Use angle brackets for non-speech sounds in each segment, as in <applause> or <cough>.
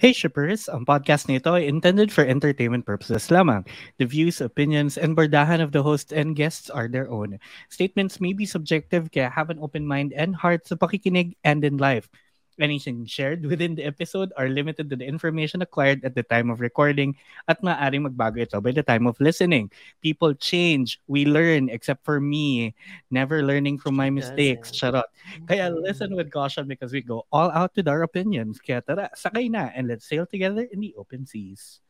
Hey Shippers! Ang podcast nito ay intended for entertainment purposes lamang. The views, opinions, and bardahan of the host and guests are their own. Statements may be subjective kaya have an open mind and heart sa pakikinig and in life. Anything shared within the episode are limited to the information acquired at the time of recording at maaaring magbago ito by the time of listening. People change. We learn, except for me. Never learning from my mistakes. Charot. Kaya listen with caution because we go all out with our opinions. Kaya tara, sakay na and let's sail together in the open seas.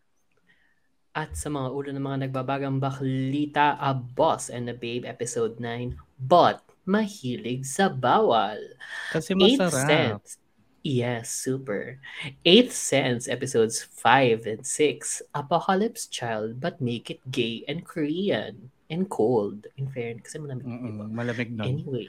At sa mga ulo ng mga nagbabagang baklita, A Boss and a Babe, Episode 9, But Mahilig sa Bawal. Kasi masarap. cents. Yes, super. Eighth Sense, episodes 5 and 6. Apocalypse Child, but make it gay and Korean. And cold. In fairness, kasi malamig. Mm-mm, diba? malamig nun. Anyway.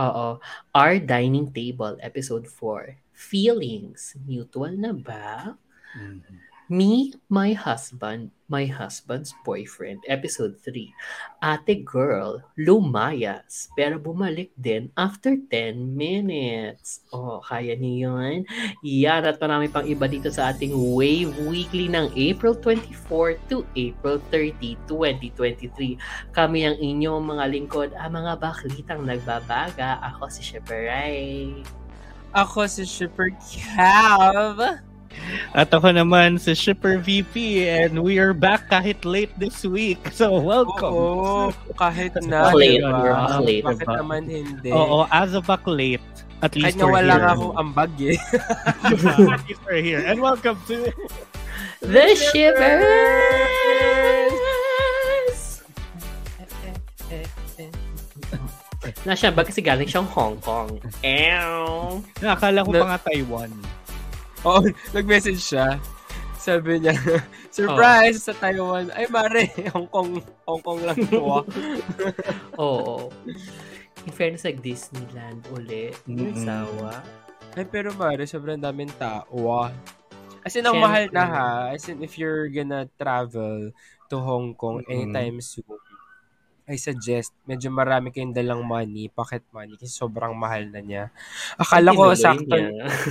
Oo. Our Dining Table, episode 4. Feelings. Mutual na ba? Mhm. Me, my husband, my husband's boyfriend, episode 3. Ate girl, lumayas, pero bumalik din after 10 minutes. Oh, kaya niyo yun? Yan at marami pang iba dito sa ating Wave Weekly ng April 24 to April 30, 2023. Kami ang inyong mga lingkod, ang mga baklitang nagbabaga. Ako si Sheperay. Ako si Shipper Cav. At ako naman si Shipper VP and we are back kahit late this week. So welcome. Oo, kahit na. late, diba? we're back late. Bakit Diba? naman hindi? Oo, as of back late. At least we're wala here. nga akong ambag eh. <laughs> at least we're here. And welcome to The Shivers! Nasya ba kasi galing siyang Hong Kong? Ew! Nakakala ko Na- pa nga Taiwan. Oo, <laughs> nag-message siya. Sabi niya, <laughs> surprise sa Taiwan. Ay, mare, <laughs> Hong Kong, Hong Kong lang to ah. Oo. In fairness, like Disneyland uli. Sawa. Ay, pero mare, sobrang daming tao ah. As in, ang Siyempre. mahal na ha. As in, if you're gonna travel to Hong Kong anytime soon, I suggest, medyo marami kayong dalang money, pocket money, kasi sobrang mahal na niya. Akala ko, sakto.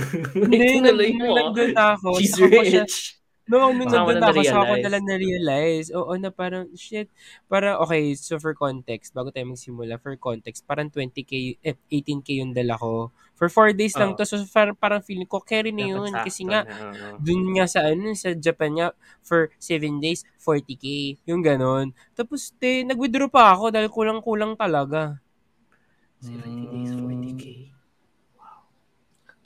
<laughs> Hindi, nandun na ako. She's rich. No, nung nandun na na ako, saka ko na-realize. nala na-realize. Oo, na parang, shit. Parang, okay, so for context, bago tayo magsimula, for context, parang 20k, eh, 18k yung dala ko. For 4 days lang Oo. to, so parang, parang feeling ko, carry na yun. Dapat Kasi nga, na, dun nga sa ano, sa Japan nga, for 7 days, 40k. Yung ganon. Tapos, te, nag-withdraw pa ako dahil kulang-kulang talaga. 70 days, 40k.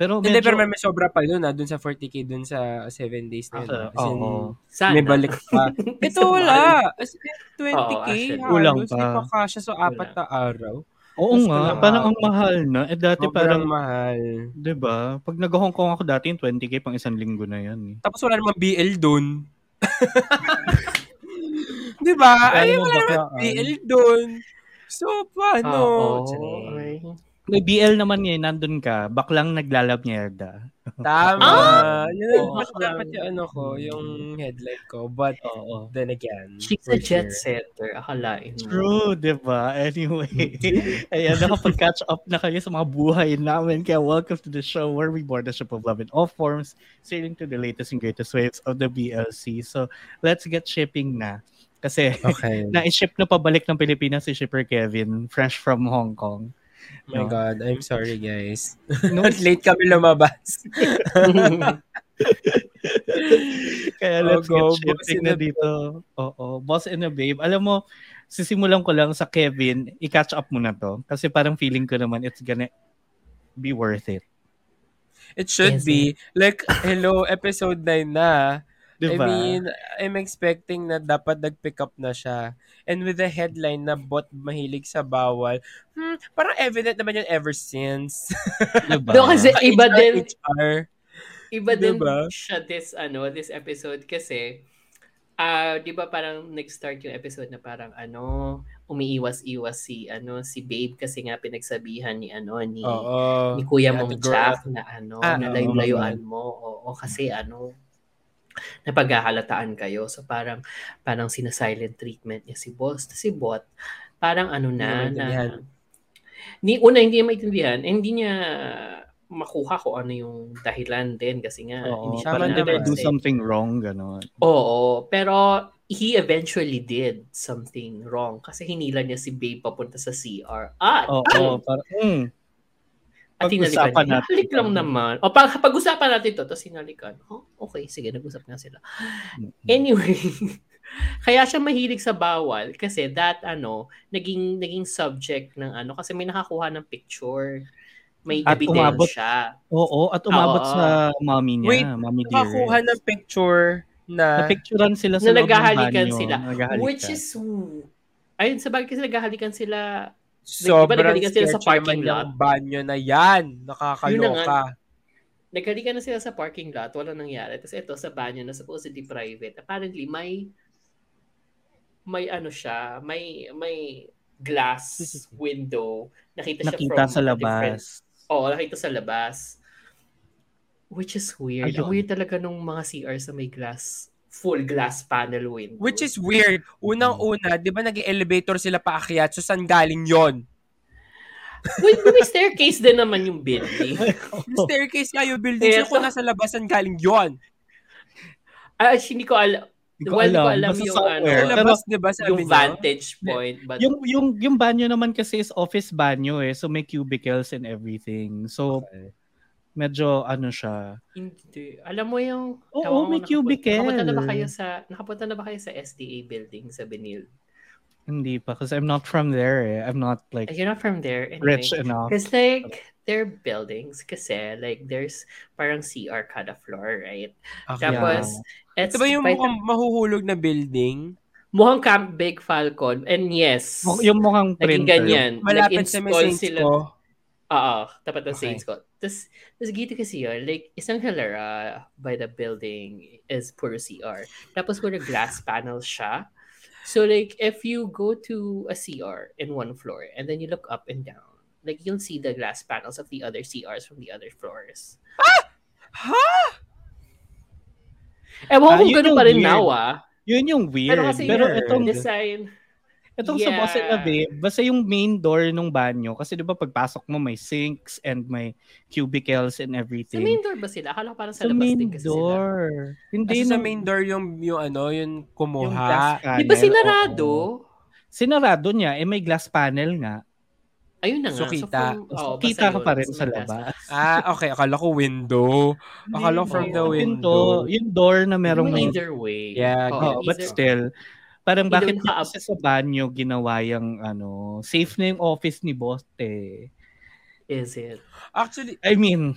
Pero Hindi, medyo, pero may, may sobra pa dun, ah, dun sa 40k, dun sa 7 days na yun. Ah. As in, oo. Sana. may balik pa. <laughs> Ito wala. As in, 20k. Oo, actually. Kulang pa. Hindi pa kasya sa apat na araw. Oo Mas nga, kulang parang ang mahal na. Eh dati Sobrang parang, mahal. 'di ba? Pag nag-Hong Kong ako dati, yung 20k pang isang linggo na 'yan. Eh. Tapos wala namang BL dun. <laughs> Di ba? Ay, wala namang. BL dun. So, paano? Charing. Ay. May BL naman ngayon, nandun ka, baklang naglalab mierda. <laughs> Tama. Ah! Yun mas baklang. dapat yung ano ko, yung headline ko. But, Oo. then again, She's a jet sure. setter. Akalain mo. True, di ba? Anyway, <laughs> ayan, nakapag-catch up na kayo sa mga buhay namin. Kaya welcome to the show where we board the ship of love in all forms, sailing to the latest and greatest waves of the BLC. So, let's get shipping na. Kasi, Okay. <laughs> na-ship na pabalik ng Pilipinas si Shipper Kevin, fresh from Hong Kong. My God, I'm sorry guys. No, <laughs> Late kami lumabas. <laughs> Kaya Oh, let's go, get in na dito. Oo, boss and a babe. Alam mo, sisimulan ko lang sa Kevin, i-catch up mo na to. Kasi parang feeling ko naman it's gonna be worth it. It should Yes, be. Like, hello, episode 9 na. Di I mean, I'm expecting na dapat nag-pick up na siya. And with the headline na bot mahilig sa bawal, hmm, parang evident naman yun ever since. <laughs> Diba? No, kasi iba HR, din, HR. iba din Diba? siya this, ano, this episode kasi, ah, di ba parang nag-start yung episode na parang, ano, umiiwas-iwas si, ano, si Babe kasi nga pinagsabihan ni, ano, ni, Oo. ni Kuya Ate Mong. Jack na, ano, Ah, na oo, layo-layuan mo. Oo, kasi, ano, napaghahalataan kayo. So, parang, parang sinasilent treatment niya si boss. Si bot, parang ano na, na, ni una hindi niya maintindihan, eh, hindi niya makuha ko ano yung dahilan din kasi nga Oo, hindi siya parang did I do something wrong, gano'n. Oo, pero he eventually did something wrong kasi hinila niya si Babe papunta sa CR. At, Oo, <clears throat> parang, mm, at hinalikan pag-usapan niya. natin Halik ito. lang naman. O pag, pag-usapan natin to, tapos hinalikan. Oh, okay, sige, nag-usap nga sila. Anyway, <laughs> kaya siya mahilig sa bawal kasi that ano, naging naging subject ng ano kasi may nakakuha ng picture. May At umabot- ebidensya. Oo, at umabot Oo. sa mommy niya, Wait, mommy Nakakuha ng picture na Napicturean sila sa Na naghahalikan sila. Naghahalikan. Which is ayun sa bagay kasi naghahalikan sila sobrang nagkalikan sila sa parking lot? banyo na yan. Yun na Nakakaloka. naghalikan na sila sa parking lot, wala nangyari. Tapos ito sa banyo na supposedly private. Apparently may may ano siya, may may glass <laughs> window. Nakita siya Nakita from sa a different labas. Oo, nakita sa labas. Which is weird. Ayun. Ang weird talaga nung mga CR sa may glass, full glass panel window. Which is weird. Unang-una, di ba nag-elevator sila paakyat? So, saan galing yon? Wait, may staircase din naman yung building. <laughs> Yung staircase nga yung building. So, Eto. kung nasa labas, saan galing yon? Ah, hindi ko alam. Hindi ko Well, hindi ko alam. alam Basta yung somewhere. ano, Pero labas, di ba, sabi yung niyo? vantage point. But yung yung yung banyo naman kasi is office banyo eh. So may cubicles and everything. So medyo ano siya. hindi. Alam mo yung... Oo, ko, may cubicle. Nakapunta na ba kayo sa... Nakapunta na ba kayo sa SDA building sa Benil? Hindi pa kasi I'm not from there eh. I'm not like You're not from there. Anyway. rich enough. Because like, their buildings kasi like there's parang CR kada floor, right? Okay. Tapos, it's Ito ba yung by the- mukhang mahuhulog na building? mukhang Camp Big Falcon. And yes, Yung mukhang naging printer. ganyan. Malapit sa Saints sila. ko. Oo, tapat ng Okay. Saints ko. Tapos, tapos gito kasi yun, like, isang hilera by the building is puro CR. Tapos puro glass <sighs> panel siya. So, like, if you go to a CR in one floor and then you look up and down, like, you'll see the glass panels of the other CRs from the other floors. <gasps> Ha? Ewan ko Ah, kung yun ganun yung pa rin weird. now, ah. Yun yung weird. Pero kasi Pero yung itong design, itong sa Yeah. Boss and Babe, basta yung main door nung banyo kasi 'di ba pagpasok mo may sinks and may cubicles and sa everything. main door ba sila? Akala ko parang sa Sa labas main din kasi sila. door. Hindi Kasi sa main door yung, yung ano, yung yung kumuha. glass Di ba panel, sinarado? oo. Sinarado niya, eh may glass panel nga. Ayun na nga. So, kita. from- oo, basta Kita ka yun, pa rin sa labas. Ah, okay. Akala ko window. Akala ko from the yung window. Yung door na merong either way. Yeah, Oh, Oo, but either- still, parang bakit naka- kasi sa banyo ginawa yung ano, safe na yung office ni boss eh. Is it? Actually, I mean,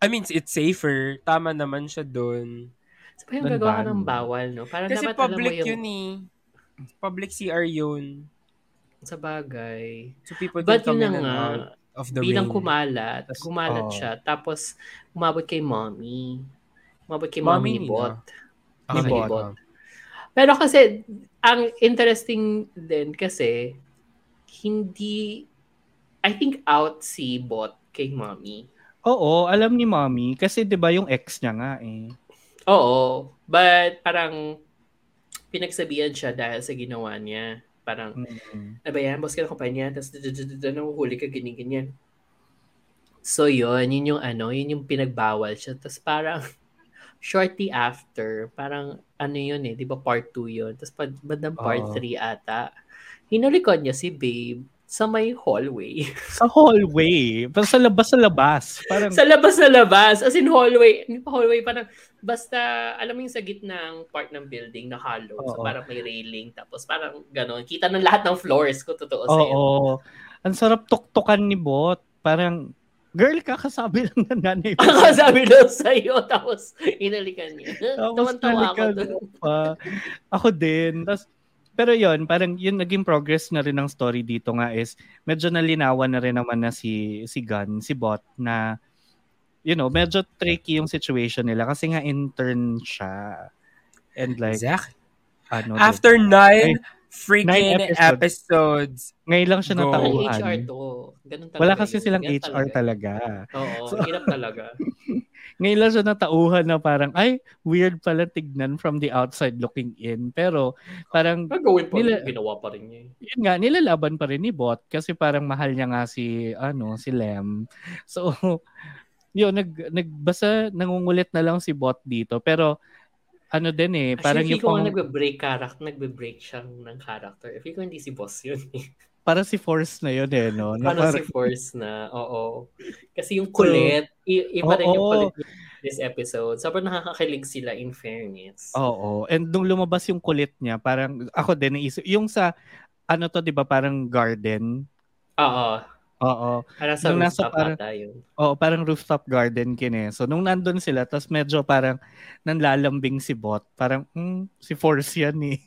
I mean, it's safer. Tama naman siya doon. So, pa yung Doon gagawa ka ng bawal, no? Parang Kasi dapat alam mo public yung... yun eh. Public CR yun. Sa bagay. So people But can come in and nga, out of the bilang rain. kumalat, Tas- kumalat oo. siya. Tapos, umabot kay mommy. Umabot kay Mommy mommy, ni? Bot. Ni Bot. Pero kasi, ang interesting din kasi, hindi, I think out si Bot kay mommy. oo, alam ni mommy kasi 'di ba yung ex niya nga eh. Oo. But parang pinagsabihan siya dahil sa ginawa niya. Parang, Mm. ano ba yan, boss ka ng kumpanya, tapos nanguhuli ka, ganyan-ganyan. So yun, yun yung ano, yun yung pinagbawal siya. Tapos parang, shortly after, parang ano yun eh, di ba part 2 yun. Tapos pag bandang part Oo. 3 ata, hinulikod niya si Babe sa may hallway. <laughs> Sa hallway, pa sa labas sa labas. Parang sa labas na labas. As in hallway. Hindi pa hallway, parang basta, alam mo yung sa gitna ng part ng building na hollow. So Oo. parang may railing. Tapos parang gano'n. Kita ng lahat ng floors ko, totoo Oo. sa'yo. Ang sarap tuktukan ni Bot. Parang girl kakasabi <laughs> lang ng nanay mo. Ang sabi daw sa'yo, tapos inalikan niya. <laughs> Tapos Tawan-tawa ako ko pa. Ako din. Tapos, pero yon parang yun naging progress na rin ng story dito nga is medyo nalinawan na rin naman na si si Gun, si Bot na you know, medyo tricky yung situation nila kasi nga intern siya. And like Exactly. ano After nine freaking Nine episodes. episodes. ngayon lang siya natauhan. HR to. Ganun talaga Wala kasi yun. silang Ganun HR talaga. Oo, So- hirap talaga. <laughs> Ngayon lang siya natauhan na parang, ay, weird pala tignan from the outside looking in. Pero, parang, Gagawin pa Nila- rin, ginawa pa rin niya. eh. yun nga, nilalaban pa rin ni Bot kasi parang mahal niya nga si, ano, si Lem. So, <laughs> yun, nag, nagbasa, nangungulit na lang si Bot dito. Pero, ano din eh, parang Actually, yung ko pang, nga nagbe-break character, nagbe-break siya ng character. Ko hindi si boss yun eh. <laughs> parang si Force na yun eh, no? Na Parang parang- si Force na, oo. Kasi yung kulit, i- iba rin yung Oo. kulit this episode. Sobrang nakakakilig sila in fairness. Oo. And nung lumabas yung kulit niya, parang ako din naisip, yung sa, ano to, di ba, parang garden. Oo. Oo. Parang sa Nung nasa rooftop parang- ata yun. Oo, parang rooftop garden kin eh. So, nung nandun sila, tapos medyo parang nanlalambing si Bot. Parang, hmm, si Force yan eh.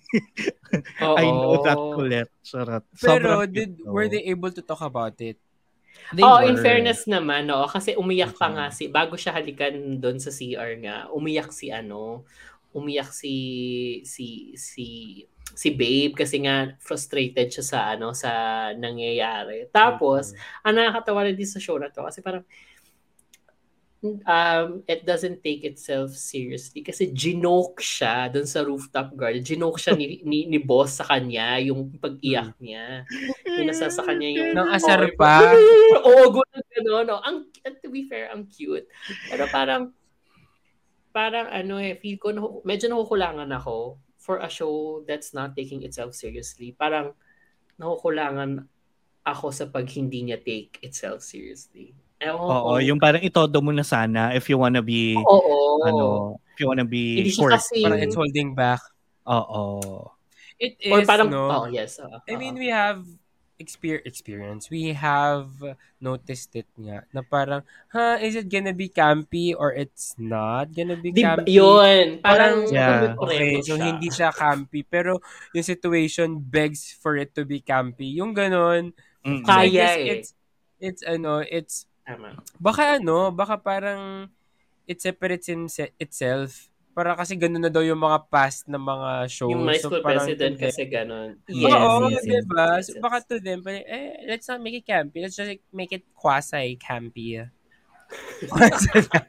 Oo. <laughs> I know that kulit. Charot. Pero Sobrang did cute, were they able to talk about it? They oh, in were. fairness naman, no, kasi umiyak pa nga si bago siya halikan doon sa CR nga, umiyak si ano, umiyak si si si si Babe kasi nga frustrated siya sa ano sa nangyayari. Tapos, ang nakakatawa rin din sa show na to kasi parang um, it doesn't take itself seriously kasi ginoke siya doon sa rooftop garden. Ginoke siya ni, ni, ni boss sa kanya, yung pag-iyak niya. Yung nasa sa kanya yung... Nang asar pa. <laughs> Oo, gano'n, gano'n. No? Ang, to be fair, ang cute. Pero parang, parang ano eh, feel ko, medyo nakukulangan ako for a show that's not taking itself seriously. Parang, nakukulangan ako sa pag hindi niya take itself seriously. Ewan ko Oo, kung- yung parang itodo mo na sana if you wanna be, Oo. ano, if you wanna be Hindi siya kasi, Parang it's holding back. Oo. It is, or parang, no? oh yes. oo, I mean, we have exper- experience. We have noticed it nga na parang, huh, is it gonna be campy or it's not gonna be Di, campy? yun, parang, Yeah. Okay, so siya. hindi siya campy. Pero yung situation begs for it to be campy. Yung ganon. So I Kaya guess eh. it's, it's ano, it's, Tama. baka ano, baka parang it separates himse- itself. Para kasi ganun na daw yung mga past na mga shows. Yung my school parang president them- kasi ganun. Yes, Oo, yes, yes, diba? yes, So, yes. baka to them, parang, eh, let's not make it campy. Let's just like, make it quasi-campy. <laughs>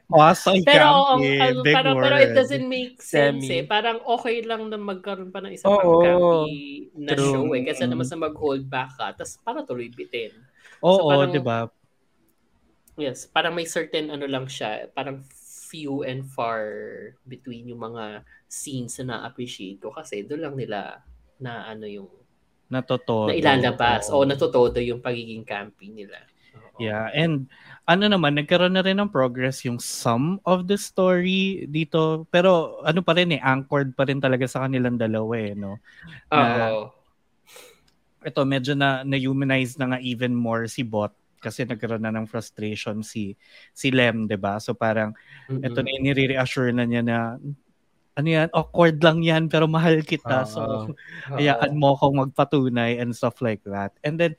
Quasi Pero, campy, ano, big parang, word. pero it doesn't make sense Semi. eh. Parang okay lang na magkaroon pa ng isa Oo. campy na True. show eh. Kasi Mm. naman sa mag-hold back ka, tapos para tuloy bitin. Oo, So, parang- di ba? Yes, parang may certain ano lang siya, parang few and far between yung mga scenes na na-appreciate ko kasi doon lang nila na ano yung Natotodo. na ilalabas Oo. o natutodo yung pagiging campy nila. Oo. Yeah, and ano naman, nagkaroon na rin ng progress yung some of the story dito. Pero ano pa rin eh, anchored pa rin talaga sa kanilang dalawa eh, no? Oo. Ito, medyo na, na-humanize na nga even more si Bot kasi nagkaroon na ng frustration si si Lem, 'di ba? So parang ito na yung nire-reassure na niya na ano yan, awkward lang yan pero mahal kita. Oo. so <laughs> Oo. hayaan mo akong magpatunay and stuff like that. And then,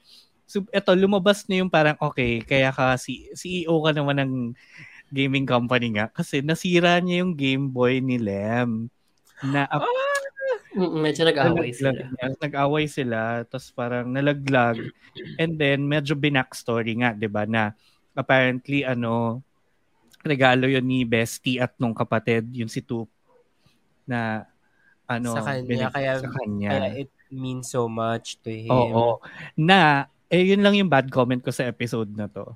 so, eto, lumabas na yung parang, okay, kaya ka, si, CEO ka naman ng gaming company nga kasi nasira niya yung Game Boy ni Lem. Na, Mm, medyo nag-away sila. Nag-away sila, tapos parang nalaglag. And then, medyo binackstory nga, di ba, na apparently, ano, regalo yun ni Bestie at nung kapatid, yung si Tup, na, ano, Sa kanya, kaya- sa kanya. Kaya it means so much to him. Oo. Na, eh yun lang yung bad comment ko sa episode na to.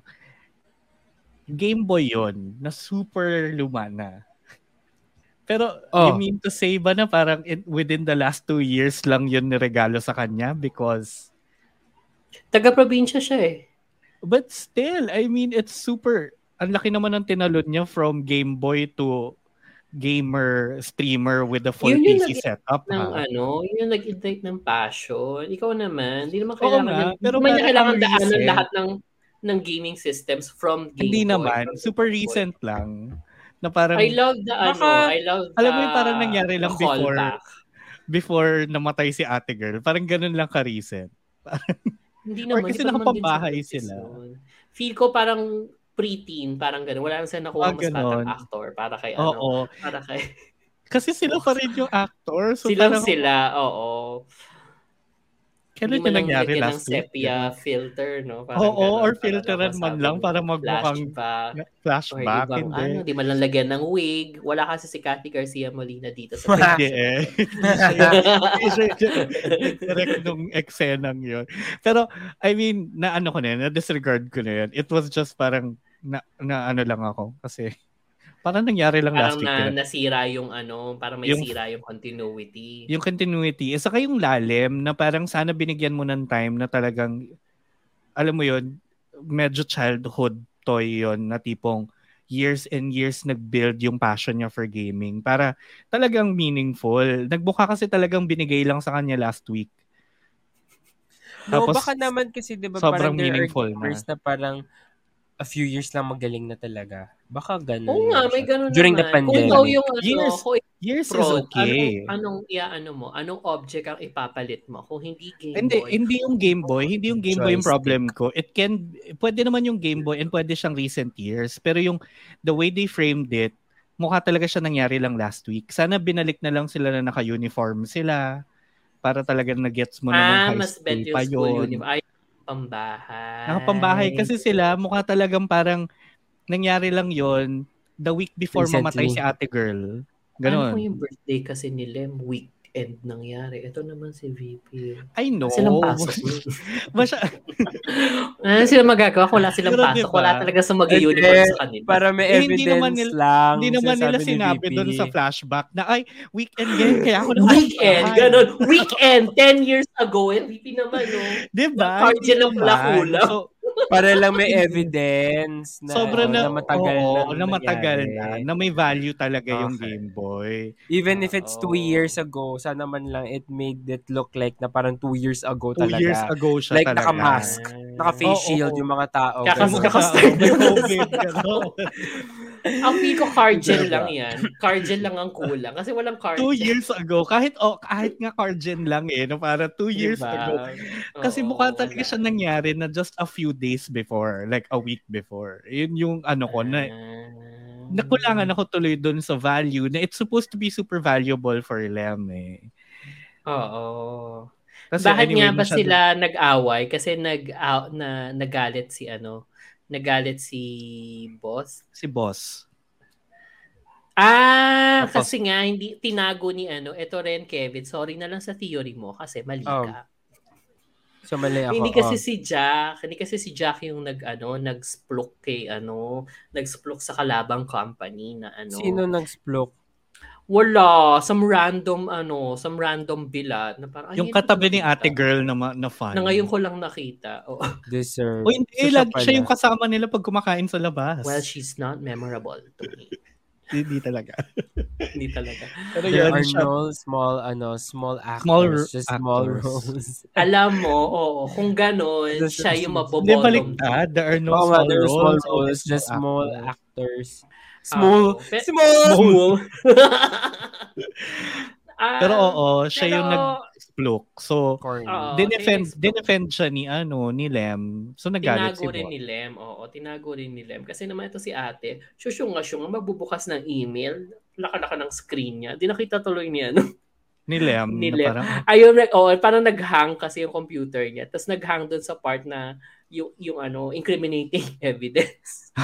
Game Boy yun, na super luma na. Pero, Oh. you mean to say ba na parang in, within the last two years lang yun niregalo sa kanya? Because, Taga-probinsya siya eh. but still, I mean, it's super, ang laki naman ng tinalon niya from Game Boy to gamer, streamer with a full Yun PC setup. ng ha? ano, yun yung nag-ignite ng passion. Ikaw naman, hindi naman Oo kailangan, nga, yung, pero hindi man niya kailangan ang daanan recent- lahat ng ng gaming systems from Game Hindi Boy, naman, super Game Boy. recent lang. Na parang, I love the ano, Baka- I love the Alam mo yung parang nangyari lang before. callback. before namatay si ate girl. Parang ganun lang ka-recent. Hindi Or naman. kasi pa naman nakapabahay sila. Feel ko parang preteen, parang ganun. Wala lang sila nakuha Ah, mas batang actor para kay ano, Oo. para kay Kasi sila pa rin yung actor. So silang parang, sila, oo. Kailan yung nangyari ng last week? sepia filter, no? Oo, ganun, or filteran man lang para magmukhang flashback. Or flashback. ibang, Hindi. ano, di man lang lagyan ng wig. Wala kasi si Cathy Garcia Molina dito sa <laughs> <laughs> Hindi eh. Hindi yung direct nung eksenang yun. Pero, I mean, na ano ko na yun, na disregard ko na yun. It was just parang, na, na ano lang ako kasi parang nangyari lang Parang last week. na, yun. nasira yung ano, parang may Yung- sira yung continuity. yung continuity. Isa kayong lalim na parang sana binigyan mo ng time na talagang, alam mo yun, medyo childhood toy yon na tipong years and years nag-build yung passion niya for gaming para talagang meaningful. Nagbuka kasi talagang binigay lang sa kanya last week. No, Tapos, baka naman kasi 'di ba sobrang parang meaningful na. na. parang a few years lang magaling na talaga. Baka ganun. Oo nga, may ganun During the naman. Kung pandemic. ikaw yung ano, Years. kung Years pro, is okay. anong, anong, yeah, ano mo, anong object ang ipapalit mo? Kung hindi Game Hindi, Boy. hindi yung Game Boy, hindi yung Game Boy yung problem ko. It can pwede naman yung Game Boy and pwede siyang recent years, pero yung the way they framed it, mukha talaga siya nangyari lang last week. Sana binalik na lang sila na naka-uniform sila para talaga na-gets mo na ah, high mas bet school yung pa school yun. uniform. Ay, pambahay. Nakapambahay kasi sila, mukha talagang parang nangyari lang yon the week before mamatay Recently. si ate girl. Ano Ganon. kung yung birthday kasi ni Lem, weekend nangyari. Ito naman si VP. I know. Silang pasok. <laughs> Masya, ano sila magagawa? Wala silang Pero <laughs> pasok. diba? Wala talaga sa Hindi, sa kanila. Para may Eh, hindi evidence naman nila- lang. hindi naman nila sinabi doon sa flashback na ay, weekend yan, kaya ako na Weekend, ganun. <laughs> Weekend, 10 years ago. Eh, VP naman, no? Diba? Yung card Hindi lang pala naman. kulang. So, Para lang may evidence na, sobra na, na matagal oo, na, na matagal na, na may value talaga yung Okay. Game Boy. Even if it's two years ago, sana man lang it made it look like na parang two years ago Two talaga. years ago siya Like, talaga. naka-mask. Naka-face shield oo. yung mga tao. Kakas- May COVID. Ang pico card gel Diba? lang yan. Card gel lang ang kulang. Kasi walang card two gel. years ago, kahit oh, kahit nga Cargen lang eh, no, para two years Diba? ago. Kasi Oo, mukha talaga wala. siya nangyari na just a few days before, like a week before. Yun yung ano ko na Ah. nakulangan ako tuloy doon sa value na it's supposed to be super valuable for Lem eh. Oo. Kasi Bakit anyway, nga ba masyado- sila nag-away? Kasi nag na nagalit si ano, nagalit si boss. si boss? Ah, Tapos- kasi nga hindi tinago ni ano, ito rin Kevin. Sorry na lang sa theory mo kasi mali Oh, ka. So mali ako. hindi kasi oh. si Jack, hindi kasi si Jack yung nag ano, nag-splook kay ano, nag-splook sa kalabang company na ano. Sino nag-splook? Wala, some random ano, some random bilat na parang Yung hindi katabi ni ate girl na, ma- na fan. Na ngayon ko lang nakita. Oh. Deserve. O hindi, So, siya lagi siya yung kasama nila pag kumakain sa labas. Well, she's not memorable to me. <laughs> hindi talaga. Hindi talaga. Pero There yun, are siya, no small, ano, small actors. Small just small actors. roles. <laughs> Alam mo, oo, kung gano'n, This siya yung hindi mabobottom. baliktad. There are no nga, small there roles. small roles, just small actors. actors. Small, Oo. Pe- small, Small. <laughs> Ah, Pero oo, siya yung pero, nag-splook. So. Oo. dinefend, siya yung dinefend siya ni, ano, ni Lem. So, nagalit si Tinago rin ni Lem. Oo, tinago rin ni Lem. Kasi naman ito si ate, syusyong-asyong, magbubukas ng email, laka-laka ng screen niya. Di nakita tuloy niya, no? <laughs> Ni Lem. <laughs> Ni na Lem. Parang, Ayun, like, oh, parang nag-hang kasi yung computer niya. Tapos nag-hang doon sa part na yung, yung ano, incriminating <laughs> evidence.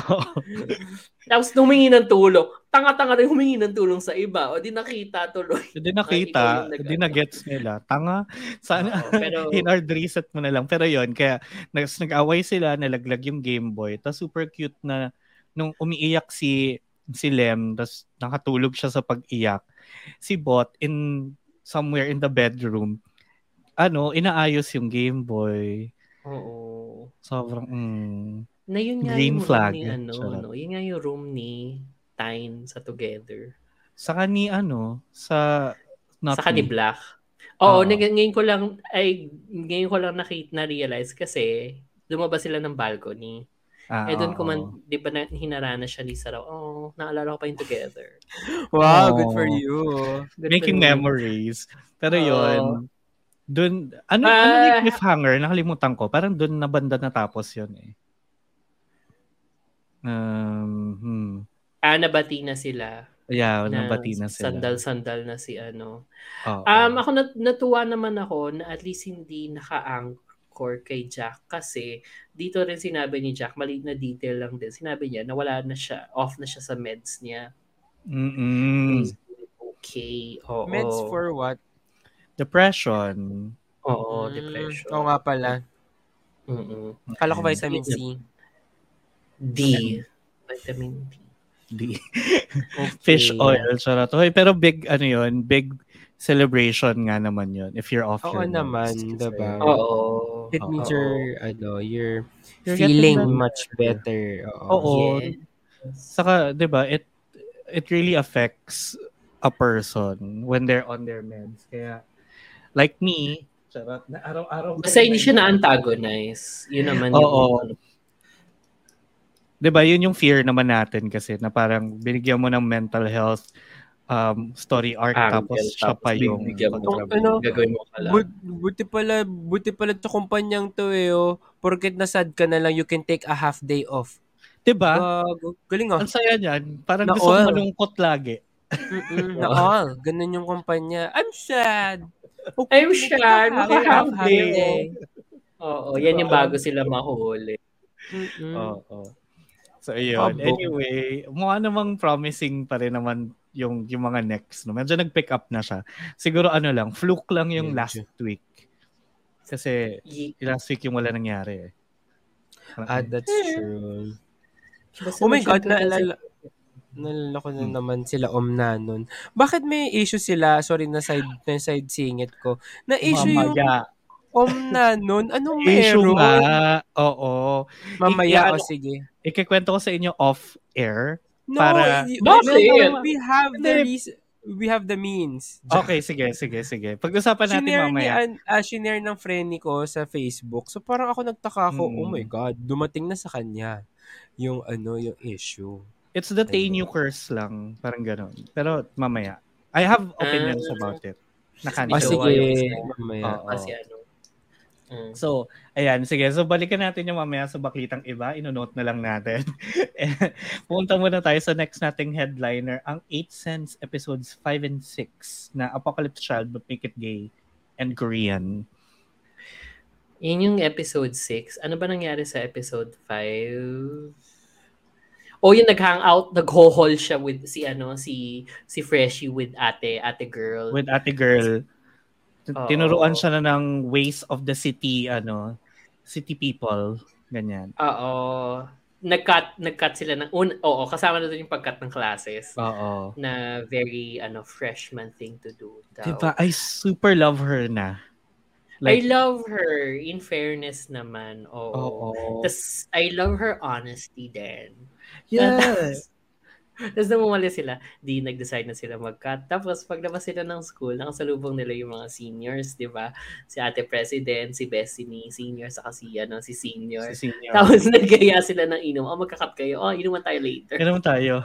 <laughs> Tapos humingi ng tulong. Tanga-tanga rin humingi ng tulong sa iba. O di nakita tuloy. Ikaw nakita, nag- hindi na-gets nila. Tanga. Sana, Oo, pero- <laughs> hinard reset mo na lang. Pero yon kaya nag, nag-away sila, nalaglag yung Game Boy. Tapos super cute na nung umiiyak si si Lem, tapos nakatulog siya sa pag-iyak. Si Bot in somewhere in the bedroom, ano, inaayos yung Game Boy. Oo. Sobrang, mm, Na yun nga Green yung flag. room ni ano, Charot. no? Yun nga yung room ni Tyne sa Together. Saka ni ano, sa Not sa ni Me. Black. Oo, Oo. nag- ngayon ko lang ay ngayon ko lang nakita na realize kasi lumabas sila ng balcony. Ah, eh doon ko man, di ba na, hinarana siya ni Sarah, oh, naalala ko pa yung Together. <laughs> Wow, Oo. good for you. Good Making me. memories. Pero Oo. yun, dun, ano, ano Ah. yung cliffhanger? Nakalimutan ko. Parang dun na banda natapos yun eh. Um, hmm. Ah, nabati na sila. Yeah, na nabati na sila. Sandal-sandal na si ano. Oo. Um, ako nat- natuwa naman ako na at least hindi naka-anchor kay Jack kasi dito rin sinabi ni Jack, maliit na detail lang din. Sinabi niya na wala na siya, off na siya sa meds niya. Mm-mm. Okay. Oo. Meds for what? Depression. Oo, Mm, depression. Oo nga pala. Mm-mm. Kala ko vitamin C. D. Vitamin D. Di. Okay. Fish oil. Charot. Hoy, pero big, ano yun, big celebration nga naman yun if you're off Oo your naman, meds. diba? Oo. It means Oo. you're, ano, you're, You're feeling much better. Oo. Oo. Yes. Saka, di ba, it, it really affects a person when they're on their meds. Kaya, like me, charot, na araw-araw. Basta hindi siya na-antagonize. Yun naman yung... Oo. ano, 'di ba yun yung fear naman natin kasi na parang binigyan mo ng mental health um, story arc Angle, tapos siya tapos pa yung mo ano, gagawin mo ka lang. But, buti pala, buti pala to kumpanyang to eh, oh. Porket nasad ka na lang, you can take a half day off. 'di ba? Gago. Galing ah. Ang saya niyan. Parang Na gusto ko all. malungkot lagi. Na <laughs> all. Ganun yung kumpanya. I'm sad. I'm sad. Half- day. day. Oo, yan yung bago sila mahuli. Mm-mm. Oo. So ayun. Anyway, mukha namang promising pa rin naman yung yung mga next. No? Medyo nag-pick up na siya. Siguro ano lang, fluke lang yung Medyo. last week. Kasi last week yung wala nangyari eh. Ah, that's true. Basta Oh my God, naalala, naalala ko na Hmm. naman sila Omna nun. Bakit may issue sila? Sorry, na side, na side singit ko. Na issue yung Mamaya. Omna nun? Anong <laughs> Issue meron? nga. Oo. Mamaya, o sige. Ikikwento ko sa inyo off-air. No, Para- y- Bakit? we have the Hindi. reason, we have the means. Okay, sige, sige, sige. Pag-usapan natin Shinare, ni, mamaya. An- ah, shinare ng friend ko sa Facebook. So parang ako nagtaka ako, Mm. oh my God, dumating na sa kanya yung ano, yung issue. It's the Tainu curse lang. Parang ganon. Pero mamaya. I have opinions Ah. about it. Ah, Nakanin Ito, sige, mamaya. Kasi ano. Mm. So, ayan, sige. So, balikan natin yung mamaya sa baklitang iba. Ino-note na lang natin. <laughs> Punta muna tayo sa next nating headliner, ang 8 Sense episodes 5 and 6 na Apocalypse Child but Make It Gay and Korean. Yun yung episode 6. Ano ba nangyari sa episode 5? Oh, yung nag-hangout, nag-ho-haul siya with si ano, si si Freshie with ate, ate girl. With ate girl. Oo. Tinuruan siya na ng ways of the city, ano, city people. Ganyan. Oo. Nag-cut, nag-cut sila ng, un, oo, kasama na doon yung pag-cut ng classes. Oo. Na very, ano, freshman thing to do. Daw. Diba? I super love her na. I love her, in fairness naman. Oo. Oo. Tas, I love her honesty din. Yes. Tapos <laughs> nung umalis sila, di nag-decide na sila mag-cut. Tapos paglabas sila ng school, nakasalubong nila yung mga seniors, di ba? Si ate president, si Destiny senior, saka si, ano, si senior. Si senior. Tapos <laughs> nagaya sila ng inom. Oh, magka-cut kayo. Oh, inuman tayo later. Ganun tayo.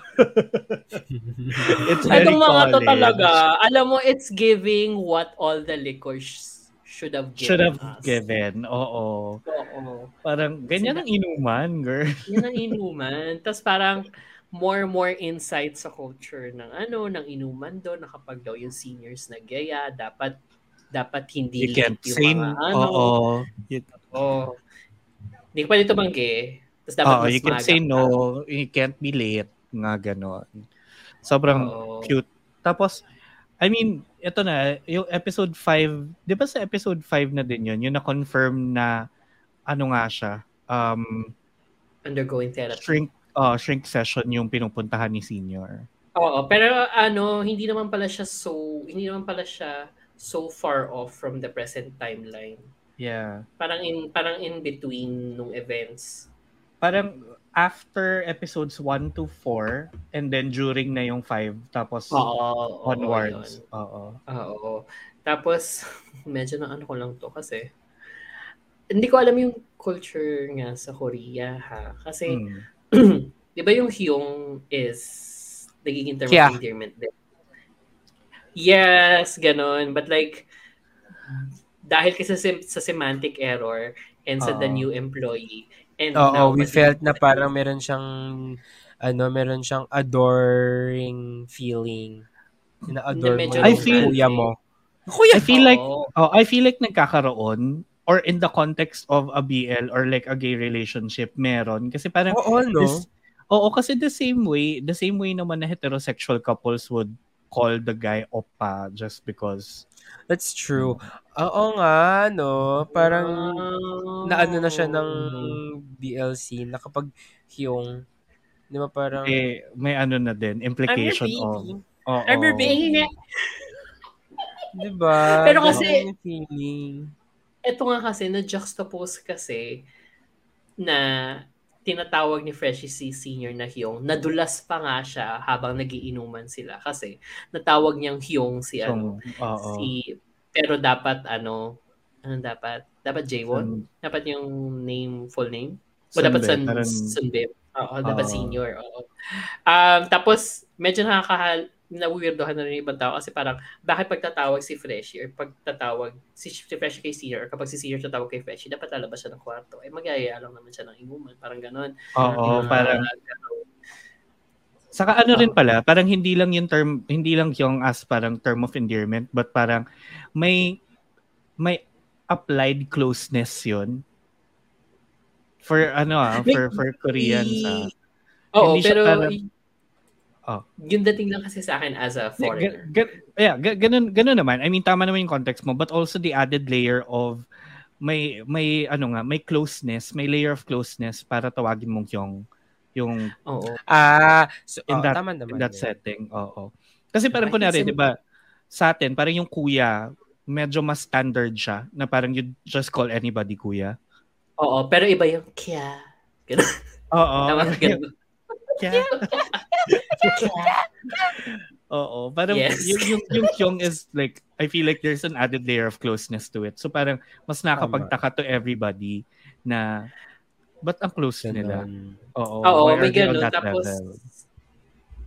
It's <laughs> very Itong mga to talaga, alam mo, it's giving what all the liquors should have given Should have us. given. Oo. Oo. Parang ganyan ang inuman, girl. <laughs> Yan ang inuman. Tapos parang more more insight sa culture ng ano, ng inuman doon, na kapag daw yung seniors na gaya, dapat dapat hindi You can't yung say, mga ano. oo. You, Oo. Hindi ka pwede tumanggi. Tapos dapat oo, mas you can say ka. no, you can't be late. Nga ganon. Sobrang Oo. cute. Tapos, I mean, ito na, yung episode 5, di ba sa episode 5 na din yun, yung na-confirm na, ano nga siya, um, Undergoing therapy. shrink, uh, shrink session yung pinupuntahan ni senior. Oo, pero ano, hindi naman pala siya so, hindi naman pala siya so far off from the present timeline. Yeah. Parang in parang in between nung events. Parang after episodes 1 to 4, and then during na yung 5, tapos Oo. onwards. Oo. Oo. Tapos, <laughs> medyo na ano ko lang to kasi hindi ko alam yung culture nga sa Korea ha. Kasi, Hmm. <clears throat> di ba yung Hyung is nagiging term Kya. of endearment din? Yes, ganun. But like, dahil kasi sa, sa semantic error and sa the Oo. new employee, and Oo, now, we felt na parang meron siyang ano, meron siyang adoring feeling. Ina-adore mo I feel- kuya mo. Kuya! I feel like oh, I feel like nagkakaroon or in the context of a BL or like a gay relationship meron kasi parang Oo, no? this- Oo, kasi the same way, the same way naman na heterosexual couples would call the guy oppa just because That's true. Oo nga, no? Parang naano na siya ng DLC na kapag yung Di ba parang, Eh, may ano na din, implication of... Oo. I'm your baby. di ba? Pero kasi- feeling. Ito nga kasi, na-juxtapose kasi na tinatawag ni Freshie si senior na Hyung. Nadulas pa nga siya habang nagiinuman sila kasi natawag niyang Hyung si ano, Oo. si pero dapat ano, ano dapat? Dapat Jaewon? Sun- Dapat yung name, full name? O Sunbe, dapat Sun, Sunbe? Oo, dapat Oo. senior. Oo. Um, tapos, medyo nakakahal, na-weirdohan na rin yung ibang tao kasi parang, bakit pagtatawag si Freshie or pagtatawag si, si Freshie kay senior or kapag si senior tatawag kay Freshie, dapat lalabas siya ng kwarto. Eh, magyayaya lang naman siya ng inuman. Parang ganon. Oo, mga parang ganon. Saka ano rin pala, parang hindi lang yung term, hindi lang yung as parang term of endearment, but parang may may applied closeness yun. For ano ah, for for Koreans ah. Oo, Hindi siya pero parang- Oh. yung dating lang kasi sa akin as a foreigner. Ga- ga- yeah, ga- ganun, ganun naman. I mean, tama naman yung context mo, but also the added layer of may may ano nga, may closeness, may layer of closeness para tawagin mong yung yung Oo. Ah, so, in oh, that tama in naman. that yun. setting. Oo. Kasi parang think kunwari, 'di ba? Sa atin, parang yung kuya, medyo mas standard siya na parang you just call anybody kuya. Oo, pero iba yung kya. Ganun. Oo. <laughs> Tama, ganun. Kya. <laughs> Oo, parang Yes. yung, yung, yung Kyung is like, I feel like there's an added layer of closeness to it. So parang mas nakakapagtaka to everybody na ba't ang close nila? Ganun. Oo, Oo, why may ganun. Tapos, level?